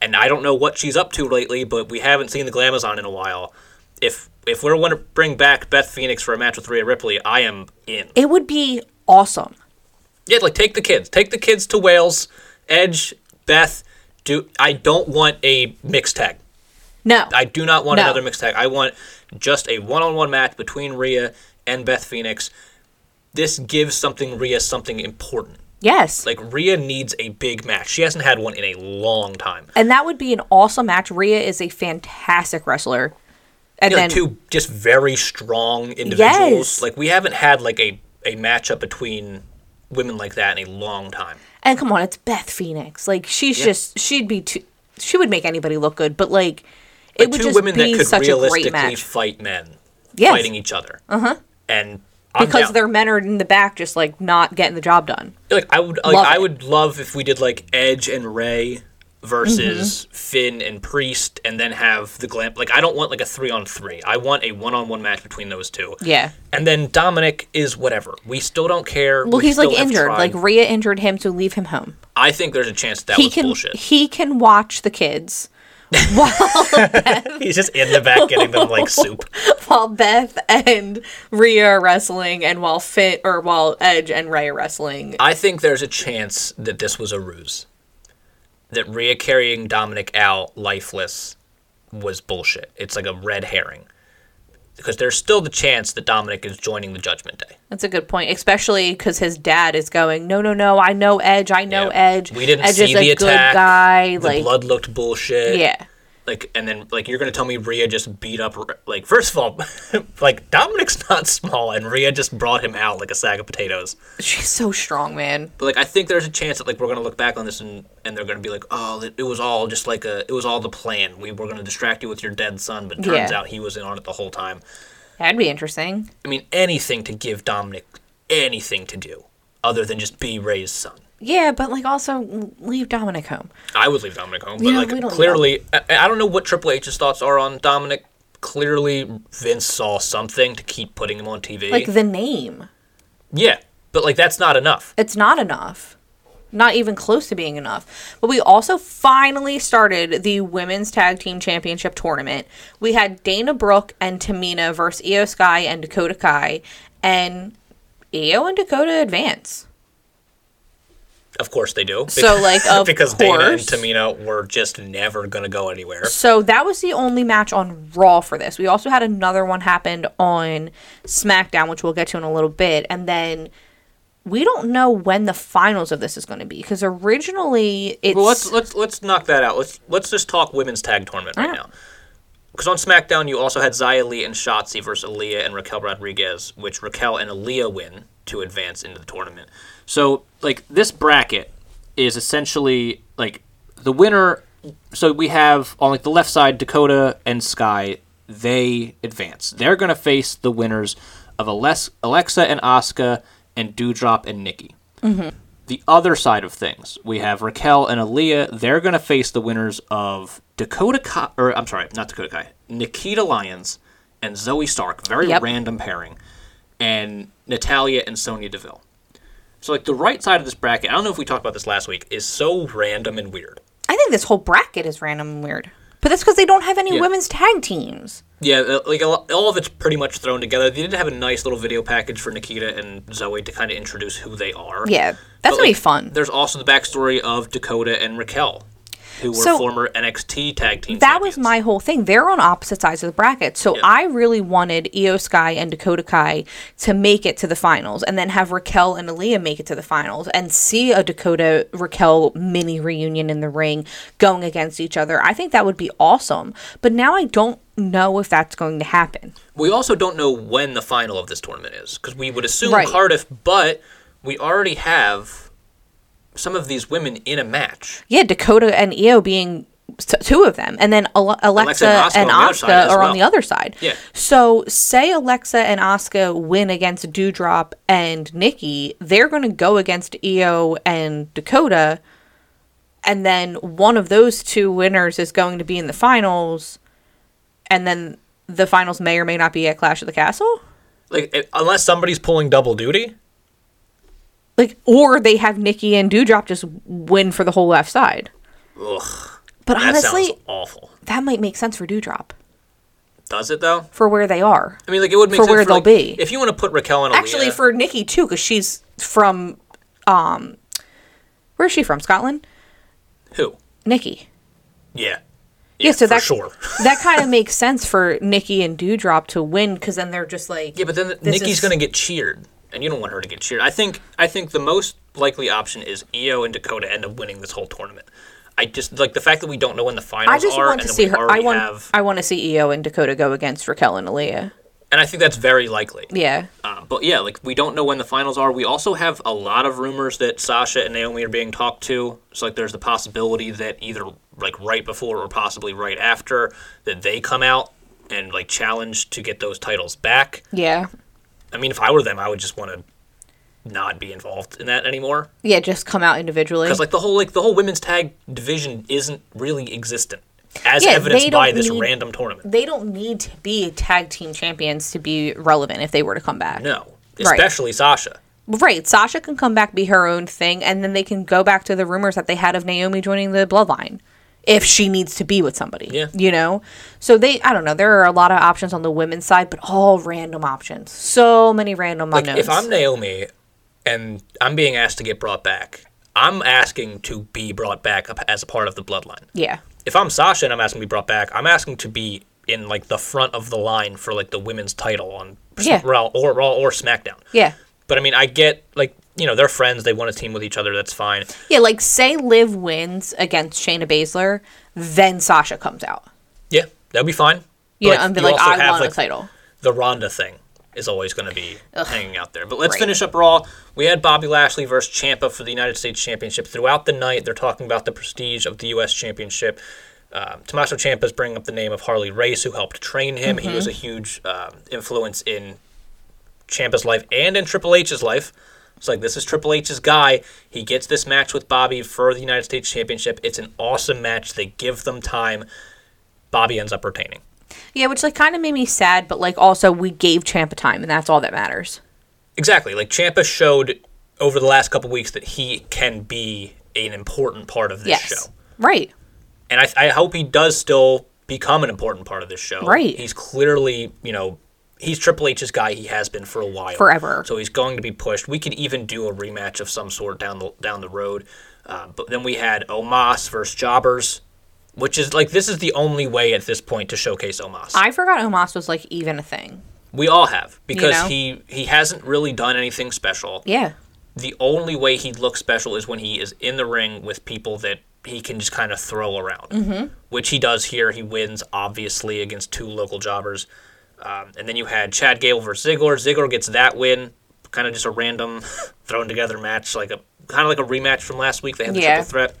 And I don't know what she's up to lately, but we haven't seen the Glamazon in a while. If if we're going to bring back Beth Phoenix for a match with Rhea Ripley, I am in. it would be awesome Yeah, like take the kids, take the kids to Wales. Edge, Beth, do I don't want a mixed tag. No I do not want No. another mixed tag. I want just a one-on-one match between Rhea and Beth Phoenix. This gives something Rhea something important. yes Like Rhea needs a big match. She hasn't had one in a long time. and that would be an awesome match Rhea is a fantastic wrestler and Yeah, then like two just very strong individuals. Yes. Like we haven't had like a a matchup between women like that in a long time. And come on, it's Beth Phoenix. Like she's just she'd be too she would make anybody look good, but like it Like would two women that could such a great realistically fight men Yes. fighting each other. Uh-huh. And I'm because down. their men are in the back just like not getting the job done. like I would like Love I would love if we did like Edge and Rey versus Mm-hmm. Finn and Priest, and then have the glam. Like I don't want like a three on three. I want a one on one match between those two. Yeah. And then Dominic is whatever. We still don't care. Well, We he's like injured. tried. Like Rhea injured him, so leave him home. I think there's a chance that he was can bullshit. he can watch the kids while Beth, He's just in the back getting them like soup. while Beth and Rhea are wrestling, and while Fit or while Edge and Rey are wrestling. I think there's a chance that this was a ruse. That Rhea carrying Dominic out lifeless was bullshit. It's like a red herring. Because there's still the chance that Dominic is joining the Judgment Day. That's a good point, especially because his dad is going. No, no, no. I know Edge. I know Yeah. Edge. We didn't Edge see is the a attack. good guy. The like, blood looked bullshit. yeah. Like, and then like you're gonna tell me Rhea just beat up like first of all, like Dominic's not small, and Rhea just brought him out like a sack of potatoes. She's so strong, man. But like I think there's a chance that like we're gonna look back on this and and they're gonna be like, oh, it, it was all just like a it was all the plan. We were gonna distract you with your dead son, but it turns Yeah. out he was in on it the whole time. That'd be interesting. I mean, anything to give Dominic anything to do other than just be Rey's son. Yeah, but like also leave Dominic home. I would leave Dominic home, but we like clearly, I, I don't know what Triple H's thoughts are on Dominic. Clearly, Vince saw something to keep putting him on TV. Like the name. yeah, but like that's not enough. It's not enough. Not even close to being enough. But we also finally started the Women's Tag Team Championship tournament. We had Dana Brooke and Tamina versus Io Sky and Dakota Kai. And Io and Dakota advance. Of course they do. So, like, of because Dana and course. Tamina were just never gonna go anywhere. So that was the only match on Raw for this. We also had another one happened on SmackDown, which we'll get to in a little bit. And then we don't know when the finals of this is going to be because originally it's Well, let's let's let's knock that out. Let's let's just talk women's tag tournament right now. Because on SmackDown you also had Xia Li and Shotzi versus Aaliyah and Raquel Rodriguez, which Raquel and Aaliyah win to advance into the tournament. So like this bracket is essentially like the winner. So we have on like the left side Dakota and Sky. They advance. They're gonna face the winners of Alexa and Asuka and Dewdrop and Nikki mm-hmm. the other side of things, we have Raquel and Aaliyah. They're going to face the winners of Dakota Kai, or I'm sorry, not Dakota Kai, Nikkita Lyons and Zoey Stark. Very Yep. random pairing. And Natalya and Sonya Deville. So, like, the right side of this bracket, I don't know if we talked about this last week, is so random and weird. I think this whole bracket is random and weird. But that's because they don't have any Yeah. women's tag teams. Yeah, uh, like all of it's pretty much thrown together. They did have a nice little video package for Nikkita and Zoey to kind of introduce who they are. Yeah, But, that's gonna be fun. There's also the backstory of Dakota and Raquel, who were So- former NXT tag team. That was my whole thing. They're on opposite sides of the bracket. So Yeah. I really wanted Io Sky and Dakota Kai to make it to the finals and then have Raquel and Aaliyah make it to the finals and see a Dakota Raquel mini reunion in the ring going against each other. I think that would be awesome. But now I don't know if that's going to happen. We also don't know when the final of this tournament is because we would assume Right. Cardiff, but we already have some of these women in a match. Yeah, Dakota and Io being two of them, and then Ale- Alexa, and Asuka and on the other side Asuka as are on the other side. Yeah. So, say Alexa and Asuka win against Dewdrop and Nikki, they're going to go against Io and Dakota, and then one of those two winners is going to be in the finals, and then the finals may or may not be at Clash of the Castle. Like eh, unless somebody's pulling double duty. Like, or they have Nikki and Dewdrop just win for the whole left side. Ugh, But that honestly, awful. that might make sense for Dewdrop Does it though? for where they are. I mean, like it would make For sense where for, they'll like, be. If you want to put Raquel and Aaliyah, Actually, for Nikki too, because she's from, um, where's she from? Scotland. who? Nikki. Yeah. Yeah, so for that sure. that kind of makes sense for Nikki and Dewdrop to win, because then they're just like, Yeah, but then Nikki's is- gonna get cheered, and you don't want her to get cheered. I think I think the most likely option is Io and Dakota end up winning this whole tournament. I just like the fact that we don't know when the finals are. I just are, want and to see her. I want have, I want to see Io and Dakota go against Raquel and Aaliyah. and I think that's very likely. Yeah, Uh, but yeah, like we don't know when the finals are. We also have a lot of rumors that Sasha and Naomi are being talked to. So like, there's the possibility that either like right before or possibly right after that they come out and like challenge to get those titles back. yeah. I mean, if I were them, I would just want to not be involved in that anymore Yeah, just come out individually. because like the whole like the whole women's tag division isn't really existent as Yeah, evidenced by this need- random tournament. they don't need to be tag team champions to be relevant if they were to come back. No, Right. especially Sasha. Right. Sasha can come back, be her own thing, and then they can go back to the rumors that they had of Naomi joining the bloodline if she needs to be with somebody. Yeah. You know? So they, I don't know, there are a lot of options on the women's side, but all random options. So many random Like unknowns. if I'm Naomi and I'm being asked to get brought back, I'm asking to be brought back as a part of the bloodline. yeah. If I'm Sasha and I'm asking to be brought back, I'm asking to be in like the front of the line for like the women's title on Yeah. Raw or Raw or SmackDown. Yeah. But I mean, I get like you know they're friends. They want to team with each other. That's fine. Yeah, like say Liv wins against Shayna Baszler, then Sasha comes out. Yeah, that'd be fine. Yeah, know, and be like, I have, want like, a title. the Ronda thing is always going to be hanging out there. But let's Right. finish up Raw. We had Bobby Lashley versus Ciampa for the United States Championship. Throughout the night, they're talking about the prestige of the U.S. Championship. Um, Tommaso Ciampa's bringing up the name of Harley Race, who helped train him. He was a huge um influence in Ciampa's life and in Triple H's life. It's like this is Triple H's guy. He gets this match with Bobby for the United States Championship. It's an awesome match. They give them time. Bobby ends up retaining. Yeah, which like kind of made me sad, but like also we gave Ciampa time, and that's all that matters. Exactly. Like Ciampa showed over the last couple weeks that he can be an important part of this Yes. show. Right. And I, I hope he does still become an important part of this show. Right. He's clearly, you know, he's Triple H's guy. He has been for a while. Forever. So he's going to be pushed. We could even do a rematch of some sort down the down the road. Uh, but then we had Omos versus Jobbers, which is like this is the only way at this point to showcase Omos. I forgot Omos was like even a thing. we all have because know? he he hasn't really done anything special. Yeah. the only way he looks special is when he is in the ring with people that he can just kind of throw around, mm-hmm. which he does here. He wins obviously against two local jobbers, um, and then you had Chad Gable versus Ziggler. Ziggler gets that win, kind of just a random thrown together match, like a kind of like a rematch from last week. They had the Yeah. triple threat.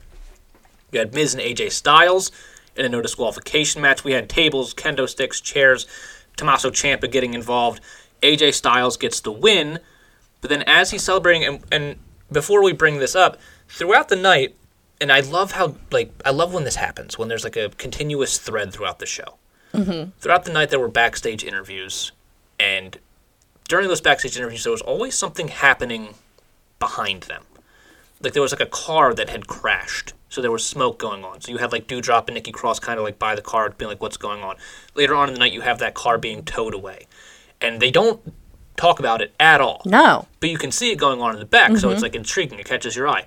You had Miz and AJ Styles in a no disqualification match. We had tables, kendo sticks, chairs, Tommaso Ciampa getting involved. AJ Styles gets the win, but then as he's celebrating, and, and before we bring this up, throughout the night, and I love how like I love when this happens when there's like a continuous thread throughout the show. Mm-hmm. Throughout the night, there were backstage interviews, and during those backstage interviews, there was always something happening behind them. Like there was like a car that had crashed, so there was smoke going on. So you had like Dewdrop and Nikki Cross kind of like by the car, being like, "What's going on?" Later on in the night, you have that car being towed away, and they don't talk about it at all No. but you can see it going on in the back, so it's like intriguing. It catches your eye.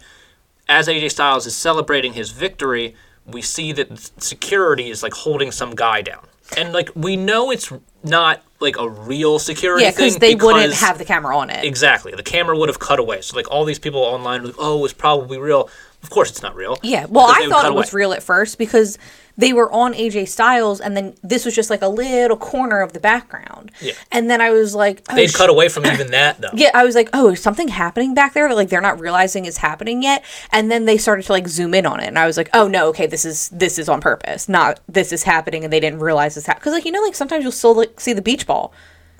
As AJ Styles is celebrating his victory, we see that security is like holding some guy down, and like we know it's not like a real security Yeah, thing because they wouldn't have the camera on it. exactly the camera would have cut away. So like all these people online, are like, oh, it's probably real. Of course, it's not real. Yeah, well, I thought it was real at first because they were on AJ Styles, and then this was just like a little corner of the background. Yeah. And then I was like, oh, They'd sh- cut away from even that though. Yeah, I was like, oh, is something happening back there that like they're not realizing is happening yet? And then they started to like zoom in on it, and I was like, oh no, okay, this is this is on purpose, not this is happening, and they didn't realize this happened Because like you know, like sometimes you'll still like see the beach ball,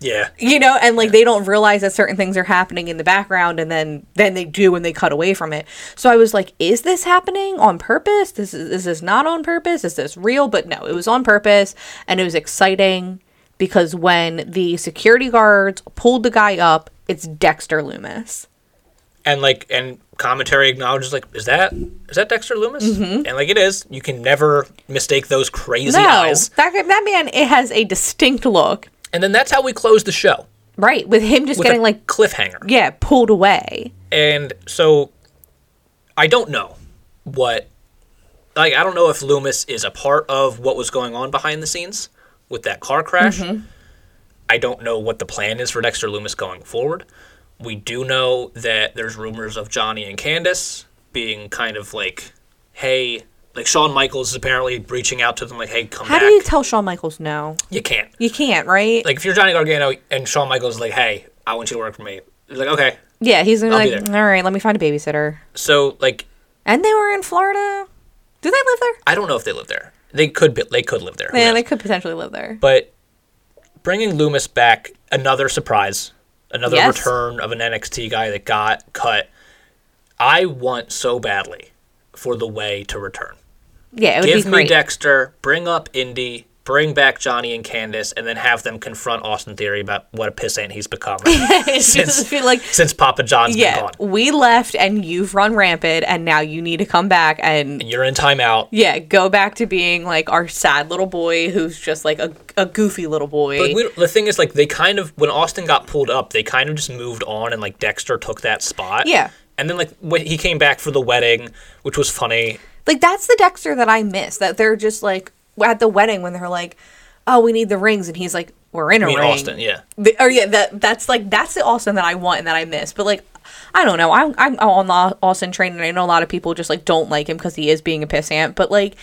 Yeah. you know, and like they don't realize that certain things are happening in the background, and then then they do when they cut away from it. So I was like, is this happening on purpose? This is is this not on purpose? Is this real? But no, it was on purpose, and it was exciting because when the security guards pulled the guy up, it's Dexter Lumis. and like and commentary acknowledges like is that is that Dexter Lumis? Mm-hmm. And like it is. You can never mistake those crazy No, eyes. that that man, it has a distinct look, And then that's how we close the show right? With him just with getting a like cliffhanger. yeah pulled away. And so I don't know what like I don't know if Lumis is a part of what was going on behind the scenes with that car crash. Mm-hmm. I don't know what the plan is for Dexter Lumis going forward. We do know that there's rumors of Johnny and Candice being kind of like, hey, like Shawn Michaels is apparently reaching out to them like, hey, come How back. do you tell Shawn Michaels no? you can't. You can't, right? Like if you're Johnny Gargano and Shawn Michaels is like, hey, I want you to work for me. It's like, okay. yeah, he's gonna be be like, there. all right, let me find a babysitter. So like And they were in Florida. Do they live there? I don't know if they live there. They could be, they could live there. Who Yeah, knows? they could potentially live there. But bringing Lumis back, another surprise. another Yes. return of an NXT guy that got cut. I want so badly for the way to return. Yeah, it would Give be me. Dexter, bring up Indi, bring back Johnny and Candice, and then have them confront Austin Theory about what a pissant he's become since, feel like since Papa John's been yeah, gone. we left and you've run rampant, and now you need to come back and You're in timeout. yeah, go back to being like our sad little boy who's just like a, a goofy little boy. Like we, the thing is, like they kind of when Austin got pulled up, they kind of just moved on, and like Dexter took that spot. Yeah. And then like when he came back for the wedding, which was funny. Like that's the Dexter that I miss. That they're just like at the wedding when they're like, "Oh, we need the rings," and he's like, "We're in a ring." Austin, yeah. The- or yeah, that that's like that's the Austin that I want and that I miss. But like, I don't know. I'm I'm on the Austin train, and I know a lot of people just like don't like him because he is being a pissant. But like,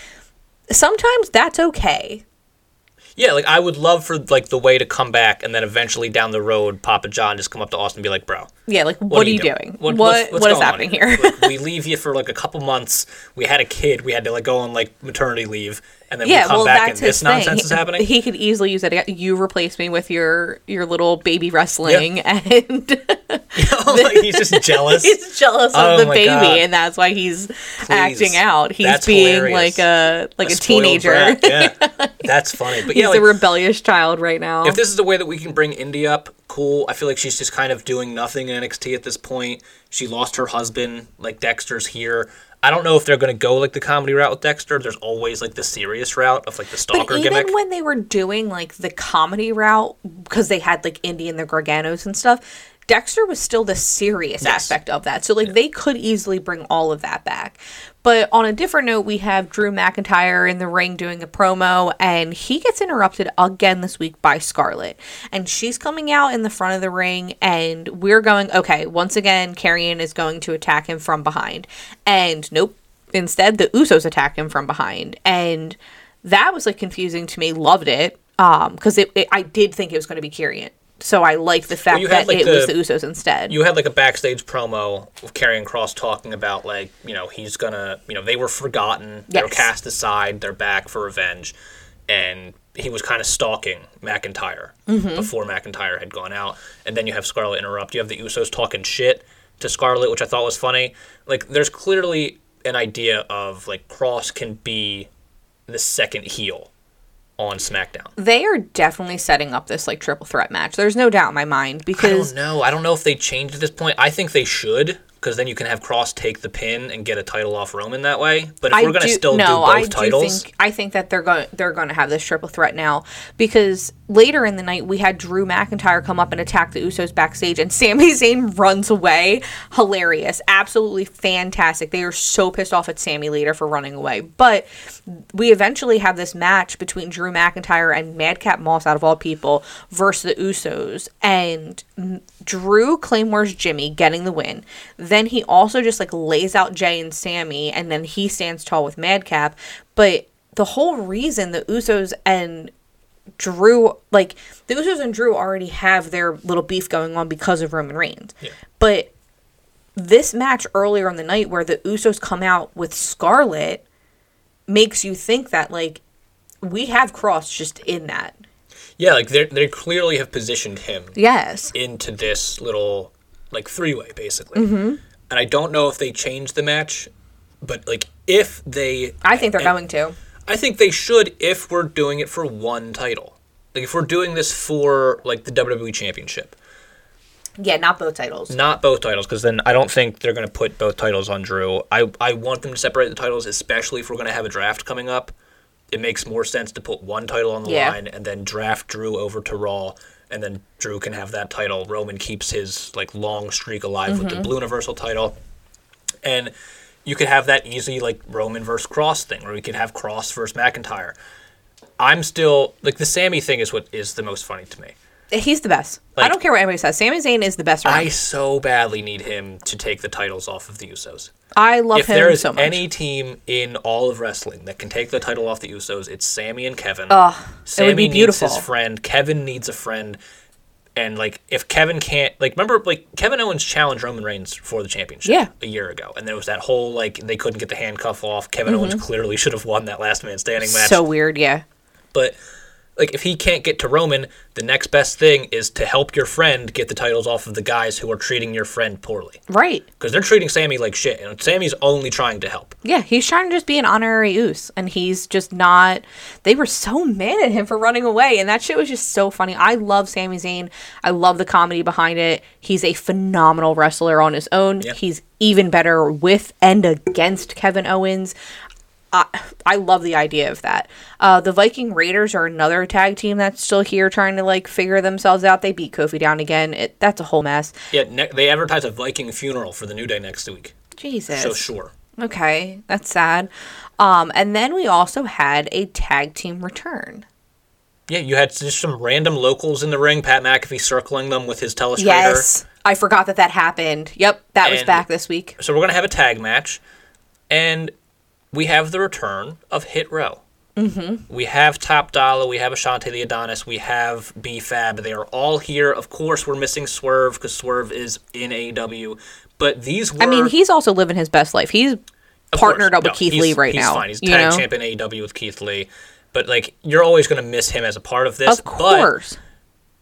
sometimes that's okay. Yeah, like I would love for like the way to come back, and then eventually down the road, Papa John just come up to Austin and be like, "Bro, Yeah, like what, are you doing? What what's- what, what's what is happening here? We leave you for like a couple months. We had a kid. We had to like go on like maternity leave, and then yeah, we come well, back that's and his this nonsense thing. is happening. He could easily use that. You replace me with your your little baby wrestling, and oh, like, he's just jealous. he's jealous Oh of the baby, God. and that's why he's acting out. He's That's being hilarious. like a like a, spoiled teenager. brat, Yeah, that's funny. But He's like, a rebellious child right now. if this is the way that we can bring Indi up, cool. I feel like she's just kind of doing nothing in NXT at this point. She lost her husband. Like Dexter's here. I don't know if they're going to go like the comedy route with Dexter. There's always like the serious route of like the stalker but even gimmick. when they were doing like the comedy route, because they had like Indi and the Garganos and stuff, Dexter was still the serious Yes. aspect of that. So like they could easily bring all of that back. But on a different note, we have Drew McIntyre in the ring doing a promo, and he gets interrupted again this week by Scarlett. And she's coming out in the front of the ring, and we're going, okay, once again, Karrion is going to attack him from behind. And nope, instead, the Usos attack him from behind. And that was like confusing to me. Loved it. Um, because it, it, I did think it was going to be Karrion. So I like the fact had, that like, it was the the- Usos instead. you had like a backstage promo of Karrion Kross talking about like you know he's gonna you know they were forgotten they were Yes. cast aside they're back for revenge and he was kind of stalking McIntyre Mm-hmm. before McIntyre had gone out and then you have Scarlett interrupt you have the Usos talking shit to Scarlett which I thought was funny like there's clearly an idea of like Kross can be the second heel on SmackDown they are definitely setting up this like triple threat match. There's no doubt in my mind because I don't know. I don't know if they changed at this point. I think they should, because then you can have Kross take the pin and get a title off Roman that way. But if I we're gonna still no, do both I titles, do think I think that they're going they're going to have this triple threat now because later in the night we had Drew McIntyre come up and attack the Usos backstage and Sami Zayn runs away. Hilarious, absolutely fantastic. They are so pissed off at Sami later for running away, but we eventually have this match between Drew McIntyre and Madcap Moss out of all people versus the Usos and Drew Claymore's Jimmy getting the win. Then he also just like lays out Jey and Sami and then he stands tall with Madcap. But the whole reason the Usos and Drew like the Usos and Drew already have their little beef going on because of Roman Reigns. Yeah. But this match earlier in the night where the Usos come out with Scarlett makes you think that like we have Kross just in that. yeah, like they they clearly have positioned him Yes. into this little like three way basically. Mm-hmm. And I don't know if they changed the match, but like if they, I think they're and going to. I think they should if we're doing it for one title. Like if we're doing this for like the WWE Championship. Yeah, not both titles. Not both titles, because then I don't think they're going to put both titles on Drew. I, I want them to separate the titles, especially if we're going to have a draft coming up. It makes more sense to put one title on the Yeah. line and then draft Drew over to Raw, and then Drew can have that title. Roman keeps his like long streak alive with Mm-hmm. the Blue Universal title, and you could have that easy like Roman versus Kross thing, or we could have Kross versus McIntyre. I'm still like the Sami thing is what is the most funny to me. He's the best. I don't care what anybody says. Sami Zayn is the best around. I I, so badly need him to take the titles off of the Usos. I love if him there is so much. any team in all of wrestling that can take the title off the Usos, it's Sami and Kevin. Ugh, it Sami would be beautiful. needs his friend. Kevin needs a friend. And like, if Kevin can't, like, remember, like Kevin Owens challenged Roman Reigns for the championship Yeah. a year ago, and there was that whole like they couldn't get the handcuff off. Kevin Owens clearly should have won that last man standing match. Mm-hmm. So weird, yeah. but like if he can't get to Roman, the next best thing is to help your friend get the titles off of the guys who are treating your friend poorly. Right. Because they're treating Sami like shit, and Sami's only trying to help. Yeah, he's trying to just be an honorary Uce, and he's just not. They were so mad at him for running away, and that shit was just so funny. I love Sami Zayn. I love the comedy behind it. He's a phenomenal wrestler on his own. Yeah. He's even better with and against Kevin Owens. I, I love the idea of that. Uh, the Viking Raiders are another tag team that's still here trying to like figure themselves out. They beat Kofi down again. It, that's a whole mess. Yeah, ne- they advertise a Viking funeral for the New Day next week. Jesus. So sure. Okay, that's sad. Um, and then we also had a tag team return. Yeah, you had just some random locals in the ring. Pat McAfee circling them with his telestrator. Yes, I forgot that that happened. Yep, that was back this week. So we're gonna have a tag match, and we have the return of Hit Row. Mm-hmm. We have Top Dollar, we have Ashante the Adonis, we have B Fab. They are all here. Of course, we're missing Swerve because Swerve is in AEW. But these were. I mean, he's also living his best life. He's Of course. partnered up with No, Keith Lee right he's now. Fine. He's you tag know, champion AEW with Keith Lee. But like, you're always gonna miss him as a part of this. of course.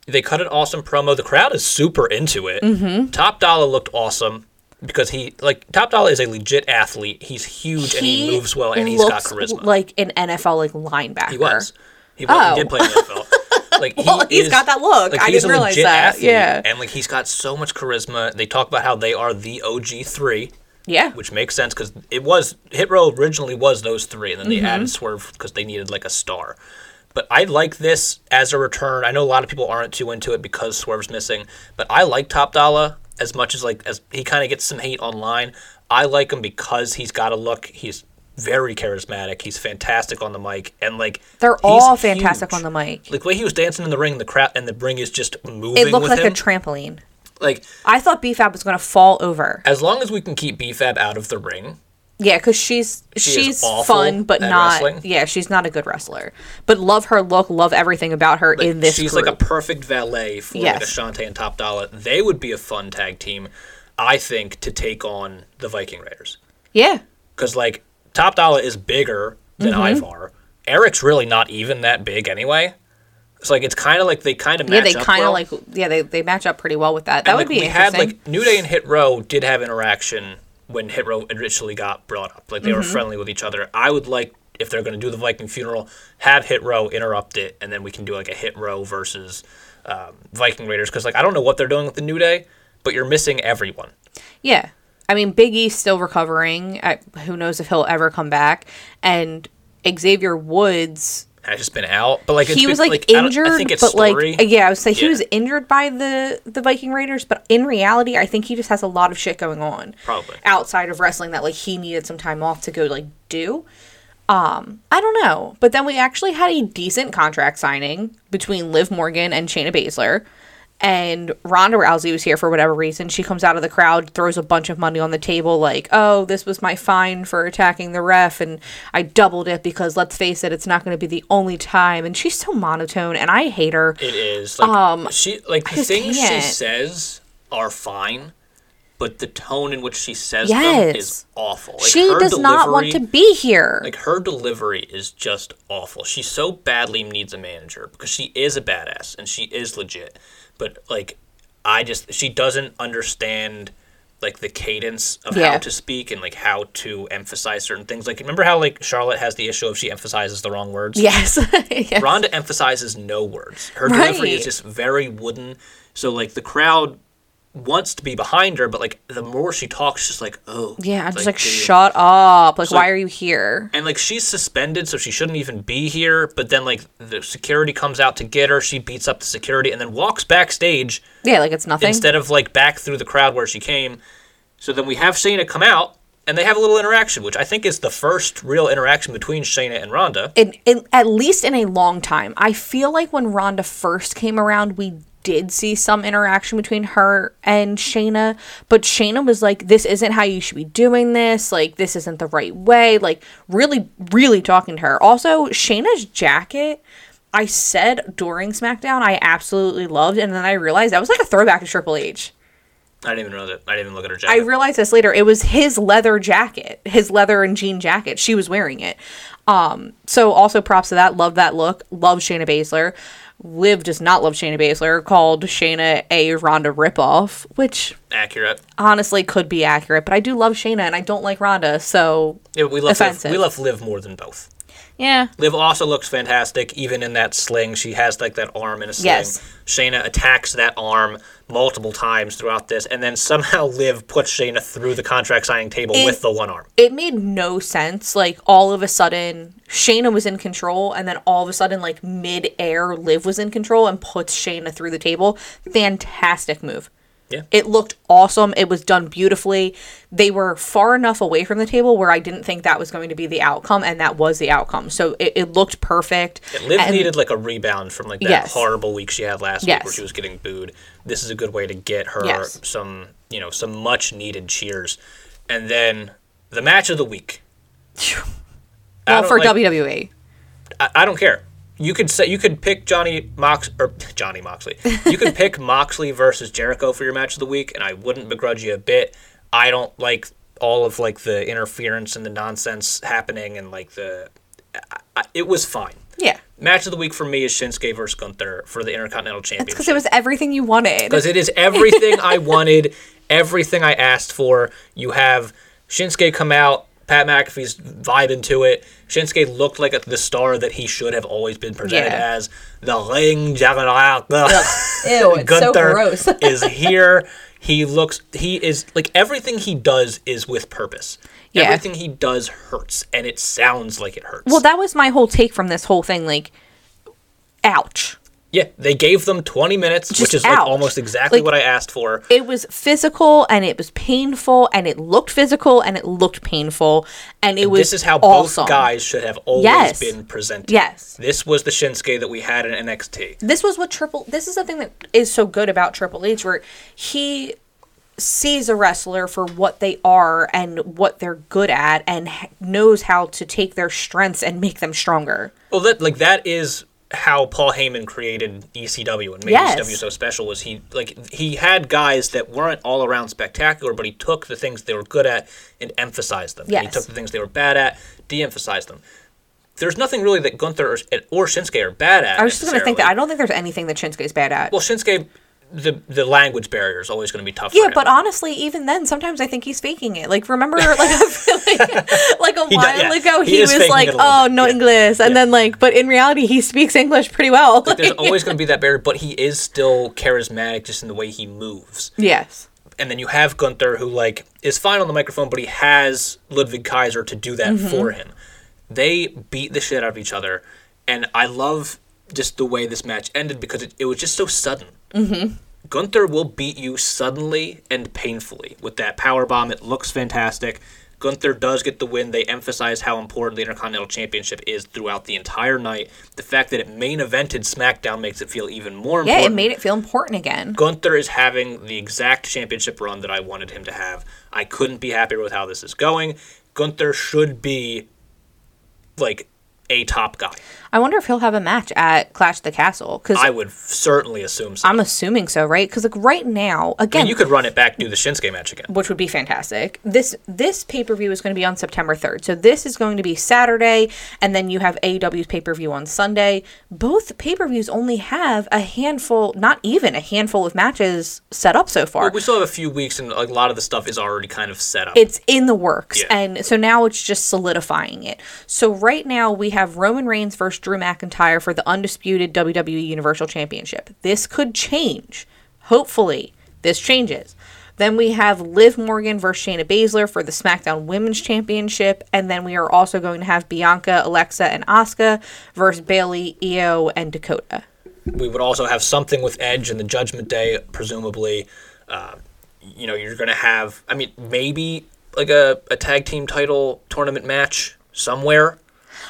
But they cut an awesome promo. The crowd is super into it. Mm-hmm. Top Dollar looked awesome because he like Top Dollar is a legit athlete. He's huge and he moves well and he's got charisma. Like an NFL like linebacker. he was. He, was, Oh. he did play in the NFL. Like he Well, he's is- got that look. Like, I didn't realize that. athlete, Yeah. and like he's got so much charisma. They talk about how they are the OG three, Yeah. which makes sense because it was Hit Row originally was those three, and then Mm-hmm. they added Swerve because they needed like a star. But I like this as a return. I know a lot of people aren't too into it because Swerve's missing, but I like Top Dollar as much as like as he kind of gets some hate online. I like him because he's got a look. He's very charismatic. He's fantastic on the mic, and like They're all fantastic huge. on the mic. Like the way he was dancing in the ring, the crowd and the ring is just moving. It looked like him. a trampoline. like I thought BFAB was going to fall over. as long as we can keep BFAB out of the ring, Yeah, because she's She she's fun, but not. wrestling. Yeah, she's not a good wrestler. But love her look, love everything about her like, in this she's group. like a perfect valet for like Ashante and Top Dollar. They would be a fun tag team, I think, to take on the Viking Raiders. yeah, Because like Top Dollar is bigger than Mm-hmm. Ivar. Erik's really not even that big anyway. It's like it's kind of like they kind of yeah, match they up kind of well. like yeah they, they match up pretty well with that. That And, would like, be we interesting. had like New Day and Hit Row did have interaction when Hit Row initially got brought up. Like they Mm-hmm. were friendly with each other. I would like if they're going to do the Viking funeral, have Hit Row interrupt it, and then we can do like a Hit Row versus um, Viking Raiders because like I don't know what they're doing with the New Day, but you're missing everyone. yeah, I mean Big E's still recovering. I, who knows if he'll ever come back? And Xavier Woods, Has just been out, but like it's he been- was like, injured, I think it's but story. like yeah, I would say he was injured by the the Viking Raiders, but in reality, I think he just has a lot of shit going on. Probably. outside of wrestling that like he needed some time off to go like do. Um, I don't know, but then we actually had a decent contract signing between Liv Morgan and Shayna Baszler. And Ronda Rousey was here for whatever reason. She comes out of the crowd, throws a bunch of money on the table, like, oh, this was my fine for attacking the ref, and I doubled it because let's face it, it's not going to be the only time. And she's so monotone, and I hate her. It is like um, she like the things she can't. says are fine, but the tone in which she says them is awful. Like, she does not want to be here. Like her delivery is just awful. She so badly needs a manager because she is a badass and she is legit. But like I just she doesn't understand like the cadence of Yeah. how to speak and like how to emphasize certain things. Like remember how like Charlotte has the issue of she emphasizes the wrong words? yes. yes. Ronda emphasizes no words. Her delivery is just very wooden. So like the crowd wants to be behind her, but like the more she talks, she's just like, oh. Yeah, I'm just like, shut up. Like, So- why are you here? And like she's suspended, so she shouldn't even be here. But then like the security comes out to get her. She beats up the security and then walks backstage Yeah, like it's nothing. instead of like back through the crowd where she came. So then we have Shayna come out and they have a little interaction, which I think is the first real interaction between Shayna and Ronda. in, in at least in a long time. I feel like when Ronda first came around, we did see some interaction between her and Shayna, but Shayna was like, "This isn't how you should be doing this. Like, this isn't the right way." Like, really, really talking to her. Also, Shayna's jacket. I said during SmackDown I absolutely loved, and then I realized that was like a throwback to Triple H. I didn't even know that. I didn't even look at her jacket. I realized this later. It was his leather jacket, his leather and jean jacket. She was wearing it. Um, so also props to that. Love that look. Love Shayna Baszler. Liv does not love Shayna Baszler. Called Shayna a Ronda ripoff, which Accurate. honestly could be accurate. But I do love Shayna and I don't like Ronda. So Yeah, we love Liv, we love Liv more than both. yeah, Liv also looks fantastic, even in that sling. She has like that arm in a sling. Yes. Shayna attacks that arm multiple times throughout this, and then somehow Liv puts Shayna through the contract signing table It- with the one arm. it made no sense. Like all of a sudden, Shayna was in control, and then all of a sudden, like mid air, Liv was in control and puts Shayna through the table. Fantastic move. Yeah. It looked awesome. It was done beautifully. They were far enough away from the table where I didn't think that was going to be the outcome, and that was the outcome. So it, it looked perfect. Liv And- needed like a rebound from like that Yes. horrible week she had last week where she was getting booed. This is a good way to get her Yes. some, you know, some much needed cheers. And then the match of the week. Well, for like- WWE. I, I don't care. You could say you could pick Johnny Mox or Johnny Moxley. You could pick Moxley versus Jericho for your match of the week, and I wouldn't begrudge you a bit. I don't like all of like the interference and the nonsense happening, and like the. I, I, it was fine. Yeah. Match of the week for me is Shinsuke versus Gunther for the Intercontinental Championship. Because it was everything you wanted. Because it is everything I wanted, everything I asked for. You have Shinsuke come out, Pat McAfee's vibing to it. Shinsuke looked like the star that he should have always been presented Yeah. as. The ring juggernaut. Ew, it's so gross. is here. He looks. He is like everything he does is with purpose. Yeah. Everything he does hurts, and it sounds like it hurts. Well, that was my whole take from this whole thing. Like, ouch. Yeah, they gave them 20 minutes, which is like almost exactly Like- what I asked for. It was physical and it was painful and it looked physical and it looked painful and it was This is how awesome. both guys should have always Yes. been presented. Yes. This was the Shinsuke that we had in NXT. This was what Triple this is the thing that is so good about Triple H where he sees a wrestler for what they are and what they're good at and h- knows how to take their strengths and make them stronger. Well, that like that is how Paul Heyman created ECW and made Yes. ECW so special. Was he like he had guys that weren't all around spectacular, but he took the things they were good at and emphasized them. And he took the things they were bad at, de-emphasized them. There's nothing really that Gunther or, or Shinsuke are bad at. I was just going to think that I don't think there's anything that Shinsuke is bad at. Well, Shinsuke, the the language barrier is always going to be tough. yeah, but honestly, even then, sometimes I think he's faking it. Like, remember, like, like, like a while does- yeah. ago, He he, was like, it a little "Oh, no yeah. English," and then like, but in reality, he speaks English pretty well. there's always going to be that barrier, but he is still charismatic just in the way he moves. yes, and then you have Gunther who like is fine on the microphone, but he has Ludwig Kaiser to do that Mm-hmm. for him. They beat the shit out of each other, and I love just the way this match ended because it, it was just so sudden. Mm-hmm. Gunther will beat you suddenly and painfully with that power bomb. It looks fantastic. Gunther does get the win. They emphasize how important the Intercontinental Championship is throughout the entire night. The fact that it main evented SmackDown makes it feel even more yeah, important. Yeah, it made it feel important again. Gunther is having the exact championship run that I wanted him to have. I couldn't be happier with how this is going. Gunther should be like a top guy. I wonder if he'll have a match at Clash the Castle because I would certainly assume so. I'm assuming so, right? Because like right now, I again, mean, you could run it back, do the Shinsuke match again. which would be fantastic. This this pay per view is going to be on September third, so this is going to be Saturday, and then you have AEW's pay per view on Sunday. Both pay per views only have a handful, not even a handful of matches set up so far. We still have a few weeks, and a lot of the stuff is already kind of set up. it's in the works, Yeah. and so now it's just solidifying it. So right now we have Roman Reigns versus Drew McIntyre for the undisputed WWE Universal Championship. This could change. Hopefully, this changes. Then we have Liv Morgan versus Shayna Baszler for the SmackDown Women's Championship, and then we are also going to have Bianca, Alexa, and Asuka versus Bayley, Io, and Dakota. we would also have something with Edge and the Judgment Day, presumably. Uh, you know, you're going to have, I mean, maybe like a, a tag team title tournament match somewhere.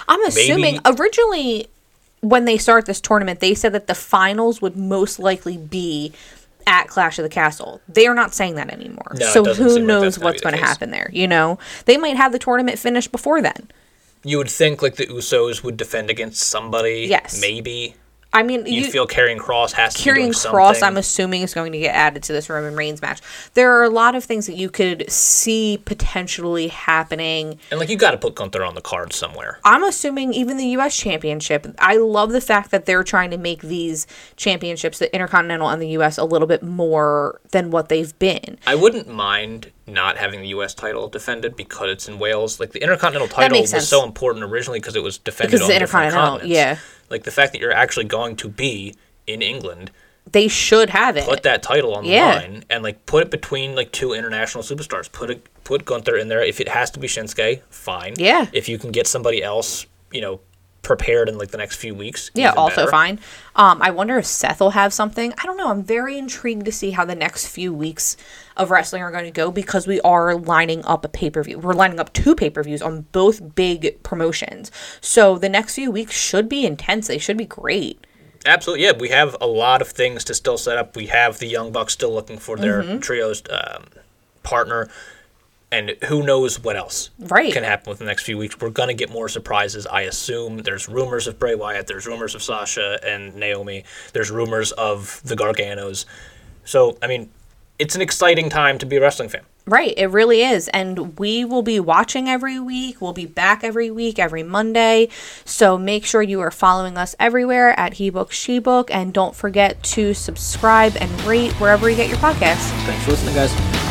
I'm assuming originally when they start this tournament, they said that the finals would most likely be at Clash of the Castle. They are not saying that anymore. No, so who like knows what's going to happen there? You know, they might have the tournament finished before then. You would think like the Usos would defend against somebody. Yes. Maybe. I mean, You, you, feel Karrion Kross has to be Kross. I'm assuming, is going to get added to this Roman Reigns match. There are a lot of things that you could see potentially happening. and like you got to put Gunther on the card somewhere. I'm assuming even the U.S. Championship. I love the fact that they're trying to make these championships, the Intercontinental and the U.S., a little bit more than what they've been. I wouldn't mind not having the U.S. title defended because it's in Wales. Like the Intercontinental title was so important originally because it was defended Because on the Intercontinental, continents. yeah. Like the fact that you're actually going to be in England, They should have it. put that title on the line and like put it between like two international superstars. Put it put Gunther in there. If it has to be Shinsuke, fine. Yeah. If you can get somebody else, you know, prepared in like the next few weeks. Yeah, also better. fine. Um, I wonder if Seth will have something. I don't know. I'm very intrigued to see how the next few weeks of wrestling are going to go because we are lining up a pay per view. We're lining up two pay per views on both big promotions. So the next few weeks should be intense. They should be great. Absolutely, yeah. We have a lot of things to still set up. We have the Young Bucks still looking for their Mm-hmm. trios um, partner, and who knows what else Right. can happen within the next few weeks. We're gonna get more surprises, I assume. There's rumors of Bray Wyatt. There's rumors of Sasha and Naomi. There's rumors of the Garganos. So, I mean, it's an exciting time to be a wrestling fan. Right, it really is. And we will be watching every week. We'll be back every week, every Monday. So make sure you are following us everywhere at HeBook SheBook. And don't forget to subscribe and rate wherever you get your podcasts. Thanks for listening, guys.